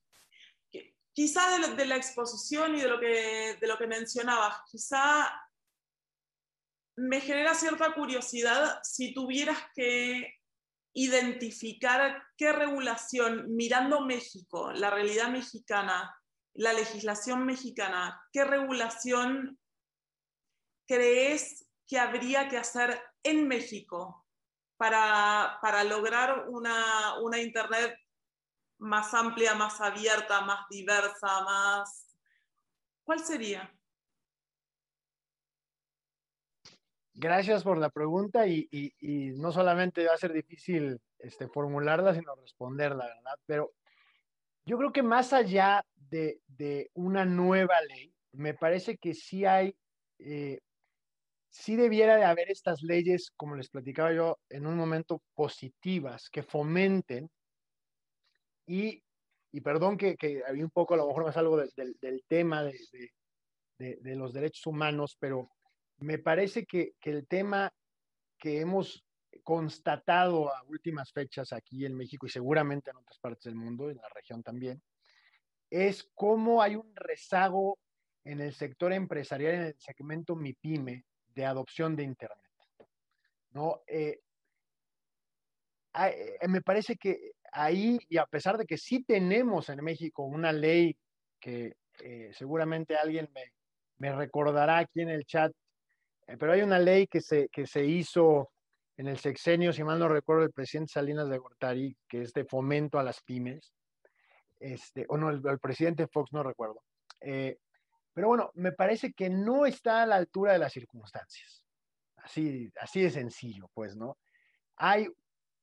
S2: quizá de, la exposición y de lo que, de lo que mencionabas, quizá me genera cierta curiosidad si tuvieras que identificar qué regulación, mirando México, la realidad mexicana, la legislación mexicana, qué regulación crees que habría que hacer en México para, lograr una, una Internet más amplia, más abierta, más diversa, más... ¿Cuál sería?
S3: Gracias por la pregunta y, no solamente va a ser difícil este, formularla, sino responderla, ¿verdad? Pero yo creo que más allá de, una nueva ley, me parece que sí hay, eh, sí debiera de haber estas leyes, como les platicaba yo en un momento, positivas, que fomenten y, perdón que, había un poco, a lo mejor más algo del, tema de, de los derechos humanos, pero me parece que, el tema que hemos constatado a últimas fechas aquí en México y seguramente en otras partes del mundo, en la región también, es cómo hay un rezago en el sector empresarial, en el segmento MIPYME, de adopción de Internet. ¿no? Eh, eh, me parece que ahí, y a pesar de que sí tenemos en México una ley que eh, seguramente alguien me, recordará aquí en el chat eh, pero hay una ley que se, que se hizo en el sexenio, si mal no recuerdo, el presidente Salinas de Gortari, que es de fomento a las pymes, este, o no, el, presidente Fox, no recuerdo. Eh, pero bueno, me parece que no está a la altura de las circunstancias. Así, así de sencillo, pues, ¿no? Hay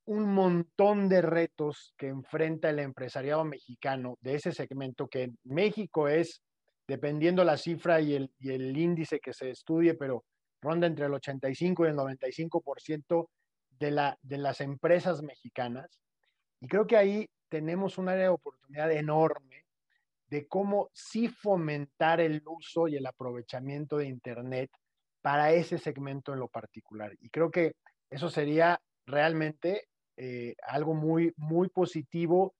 S3: un montón de retos que enfrenta el empresariado mexicano de ese segmento, que en México es, dependiendo la cifra y el, y el índice que se estudie, pero ronda entre el 85 y el 95% de, la, de las empresas mexicanas. Y creo que ahí tenemos un área de oportunidad enorme de cómo sí fomentar el uso y el aprovechamiento de Internet para ese segmento en lo particular. Y creo que eso sería realmente eh, algo muy, muy positivo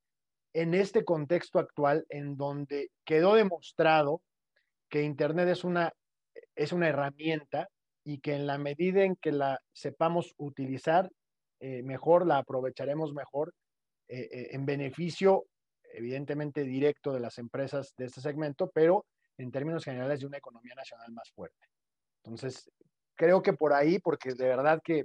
S3: en este contexto actual en donde quedó demostrado que Internet es una, es una herramienta y que en la medida en que la sepamos utilizar eh, mejor, la aprovecharemos mejor eh, en beneficio evidentemente directo de las empresas de este segmento, pero en términos generales de una economía nacional más fuerte. Entonces, creo que por ahí, porque de verdad que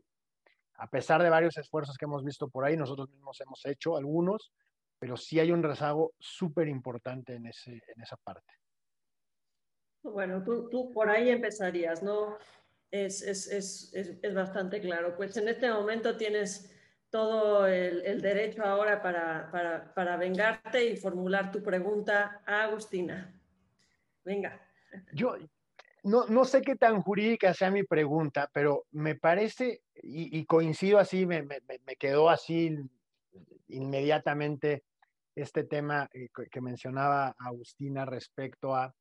S3: a pesar de varios esfuerzos que hemos visto por ahí, nosotros mismos hemos hecho algunos, pero sí hay un rezago súper importante en, ese, en esa parte.
S1: Bueno, tú, tú por ahí empezarías, ¿no? Es, es, es, es, bastante claro. Pues en este momento tienes todo el, el derecho ahora para, para, para, vengarte y formular tu pregunta a Agustina. Venga.
S3: Yo no, no sé qué tan jurídica sea mi pregunta, pero me parece, y, coincido así, me, quedó así inmediatamente este tema eh, que mencionaba Agustina respecto a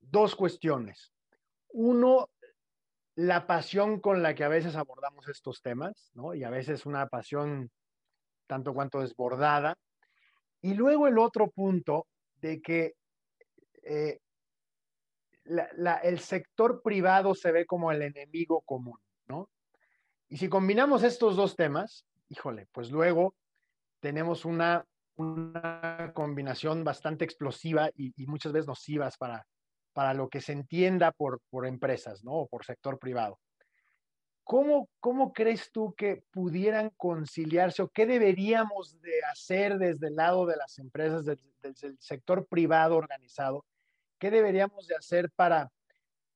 S3: dos cuestiones. Uno, la pasión con la que a veces abordamos estos temas, ¿no? Y a veces una pasión tanto cuanto desbordada. Y luego el otro punto de que eh, el sector privado se ve como el enemigo común, ¿no? Y si combinamos estos dos temas, híjole, pues luego tenemos una, una combinación bastante explosiva y, muchas veces nocivas para, para lo que se entienda por, por empresas, ¿no? O por sector privado. ¿Cómo, ¿Cómo crees tú que pudieran conciliarse o qué deberíamos de hacer desde el lado de las empresas, desde, el sector privado organizado? ¿Qué deberíamos de hacer para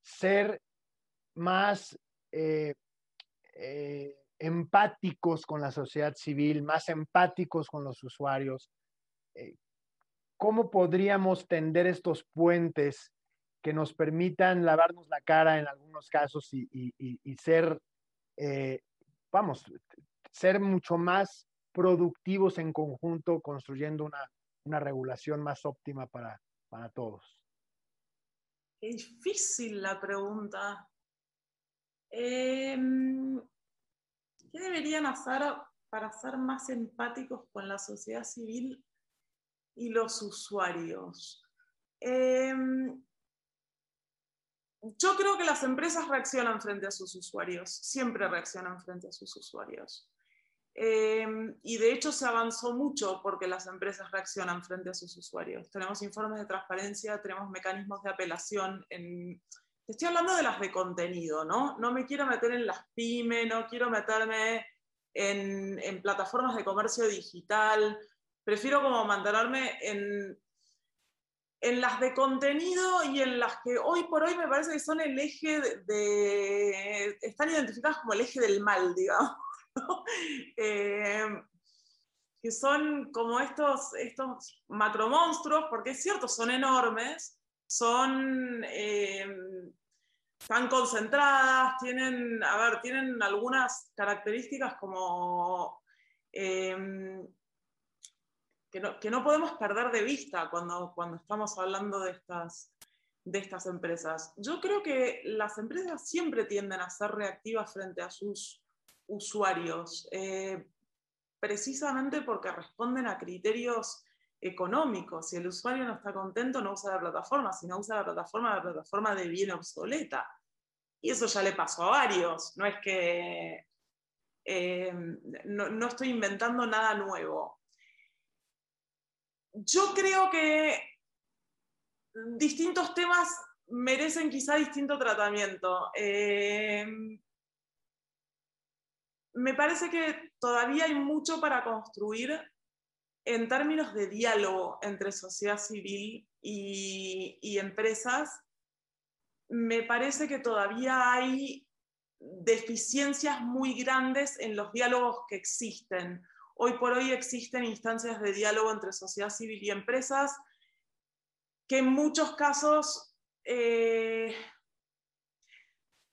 S3: ser más eh, eh, empáticos con la sociedad civil, más empáticos con los usuarios? Eh, ¿Cómo podríamos tender estos puentes que nos permitan lavarnos la cara en algunos casos y, ser, eh, vamos, ser mucho más productivos en conjunto, construyendo una, regulación más óptima para, para todos?
S2: Qué difícil la pregunta. Em, ¿Qué deberían hacer para ser más empáticos con la sociedad civil y los usuarios? Eh, yo creo que las empresas reaccionan frente a sus usuarios, siempre reaccionan frente a sus usuarios. Em, y de hecho se avanzó mucho porque las empresas reaccionan frente a sus usuarios. Tenemos informes de transparencia, tenemos mecanismos de apelación. En... Estoy hablando de las de contenido, ¿no? No me quiero meter en las pymes, no quiero meterme en, en plataformas de comercio digital. Prefiero como mantenerme en en las de contenido y en las que hoy por hoy me parece que son el eje de, están identificadas como el eje del mal, [laughs] digamos, eh, que son como estos, estos macromonstruos, porque es cierto, son enormes, son, eh, están concentradas, tienen, a ver, tienen algunas características como... Eh, que no, podemos perder de vista cuando, cuando estamos hablando de estas, de estas empresas. Yo creo que las empresas siempre tienden a ser reactivas frente a sus usuarios, eh, precisamente porque responden a criterios económicos. Si el usuario no está contento, no usa la plataforma. Si no usa la plataforma, la plataforma deviene obsoleta. Y eso ya le pasó a varios. No es que eh, no estoy inventando nada nuevo yo creo que distintos temas merecen quizá distinto tratamiento. Eh, me parece que todavía hay mucho para construir en términos de diálogo entre sociedad civil y empresas. Me parece que todavía hay deficiencias muy grandes en los diálogos que existen. Hoy por hoy existen instancias de diálogo entre sociedad civil y empresas que en muchos casos eh,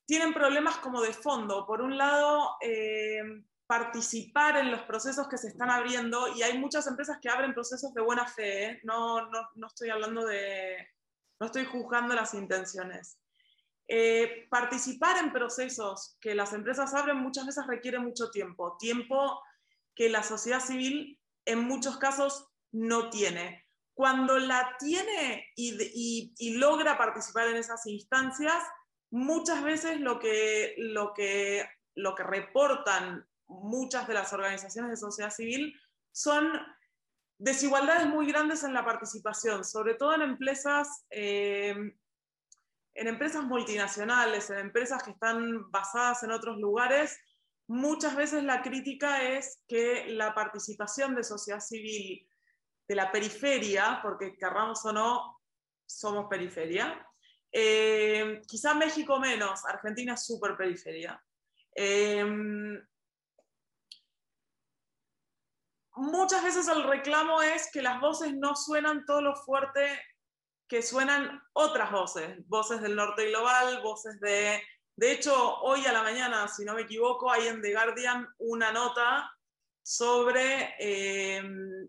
S2: tienen problemas como de fondo. Por un lado, eh, participar en los procesos que se están abriendo, y hay muchas empresas que abren procesos de buena fe, ¿eh? no, no, estoy hablando de, no estoy juzgando las intenciones. Participar en procesos que las empresas abren muchas veces requiere mucho tiempo, tiempo que la sociedad civil en muchos casos no tiene. Cuando la tiene y, logra participar en esas instancias, muchas veces lo que, lo, que, lo que reportan muchas de las organizaciones de sociedad civil son desigualdades muy grandes en la participación, sobre todo en empresas, eh, en empresas multinacionales, en empresas que están basadas en otros lugares muchas veces la crítica es que la participación de sociedad civil de la periferia, porque querramos o no, somos periferia, Eh, quizá México menos, Argentina es súper periferia. Em, muchas veces el reclamo es que las voces no suenan todo lo fuerte que suenan otras voces, voces del norte global, voces de... De hecho, hoy a la mañana, si no me equivoco, hay en The Guardian una nota sobre, em,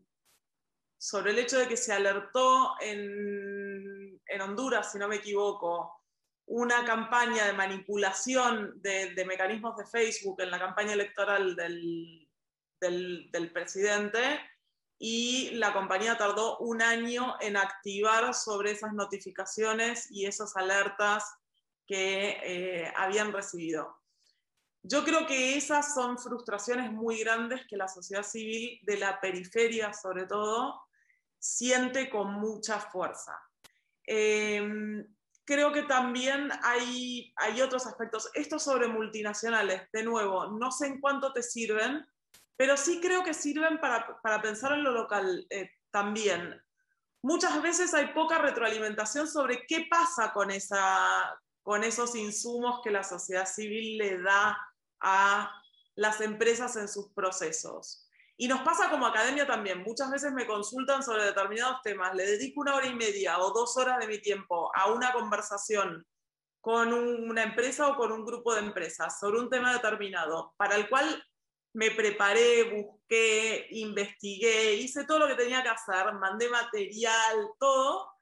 S2: sobre el hecho de que se alertó en, en, Honduras, si no me equivoco, una campaña de manipulación de, de mecanismos de Facebook en la campaña electoral del, del, del presidente y la compañía tardó un año en activar sobre esas notificaciones y esas alertas que eh, habían recibido. Yo creo que esas son frustraciones muy grandes que la sociedad civil de la periferia, sobre todo, siente con mucha fuerza. Em, creo que también hay, hay otros aspectos. Esto sobre multinacionales, de nuevo, no sé en cuánto te sirven, pero sí creo que sirven para, para pensar en lo local eh, también. Muchas veces hay poca retroalimentación sobre qué pasa con, esa, con esos insumos que la sociedad civil le da a las empresas en sus procesos. Y nos pasa como academia también. Muchas veces me consultan sobre determinados temas. Le dedico una hora y media o dos horas de mi tiempo a una conversación con una empresa o con un grupo de empresas sobre un tema determinado, para el cual me preparé, busqué, investigué, hice todo lo que tenía que hacer, mandé material, todo,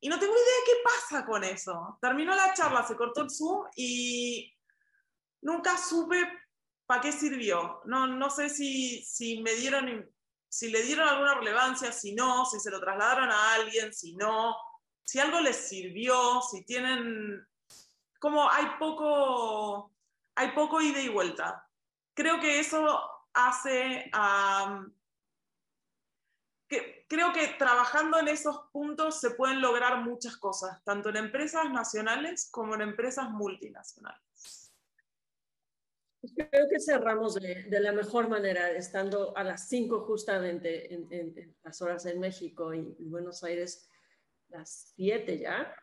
S2: y no tengo idea de qué pasa con eso. Terminó la charla, se cortó el Zoom y nunca supe para qué sirvió. No, no sé si, si me dieron, si le dieron alguna relevancia, si no, si se lo trasladaron a alguien, si no, si algo les sirvió, si tienen, como hay poco, hay poco ida y vuelta creo que eso hace, que, creo que trabajando en esos puntos se pueden lograr muchas cosas, tanto en empresas nacionales como en empresas multinacionales.
S1: Creo que cerramos de, la mejor manera, estando a las 5 justamente en, las horas en México y Buenos Aires, las 7 ya.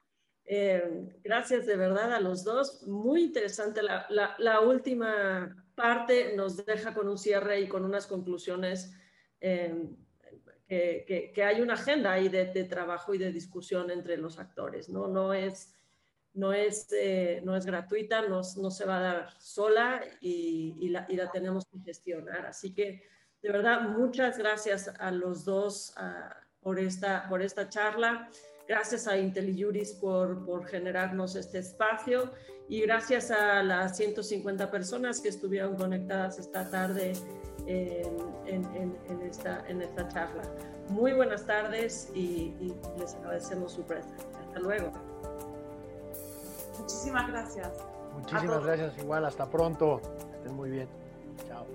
S1: Eh, gracias de verdad a los dos. Muy interesante la, la, última parte, nos deja con un cierre y con unas conclusiones. Eh, que, que, hay una agenda ahí de, de, trabajo y de discusión entre los actores. No, no, es, no, es, eh, no es gratuita, no, no, se va a dar sola y, y, la, y, la, tenemos que gestionar. Así que, de verdad, muchas gracias a los dos a, por, esta, por esta charla. Gracias a IntelliJuris por, por generarnos este espacio y gracias a las 150 personas que estuvieron conectadas esta tarde en, en, en, esta, en esta charla. Muy buenas tardes y, y les agradecemos su presencia. Hasta luego.
S2: Muchísimas gracias.
S3: Muchísimas gracias igual. Hasta pronto. Estén muy bien. Chao.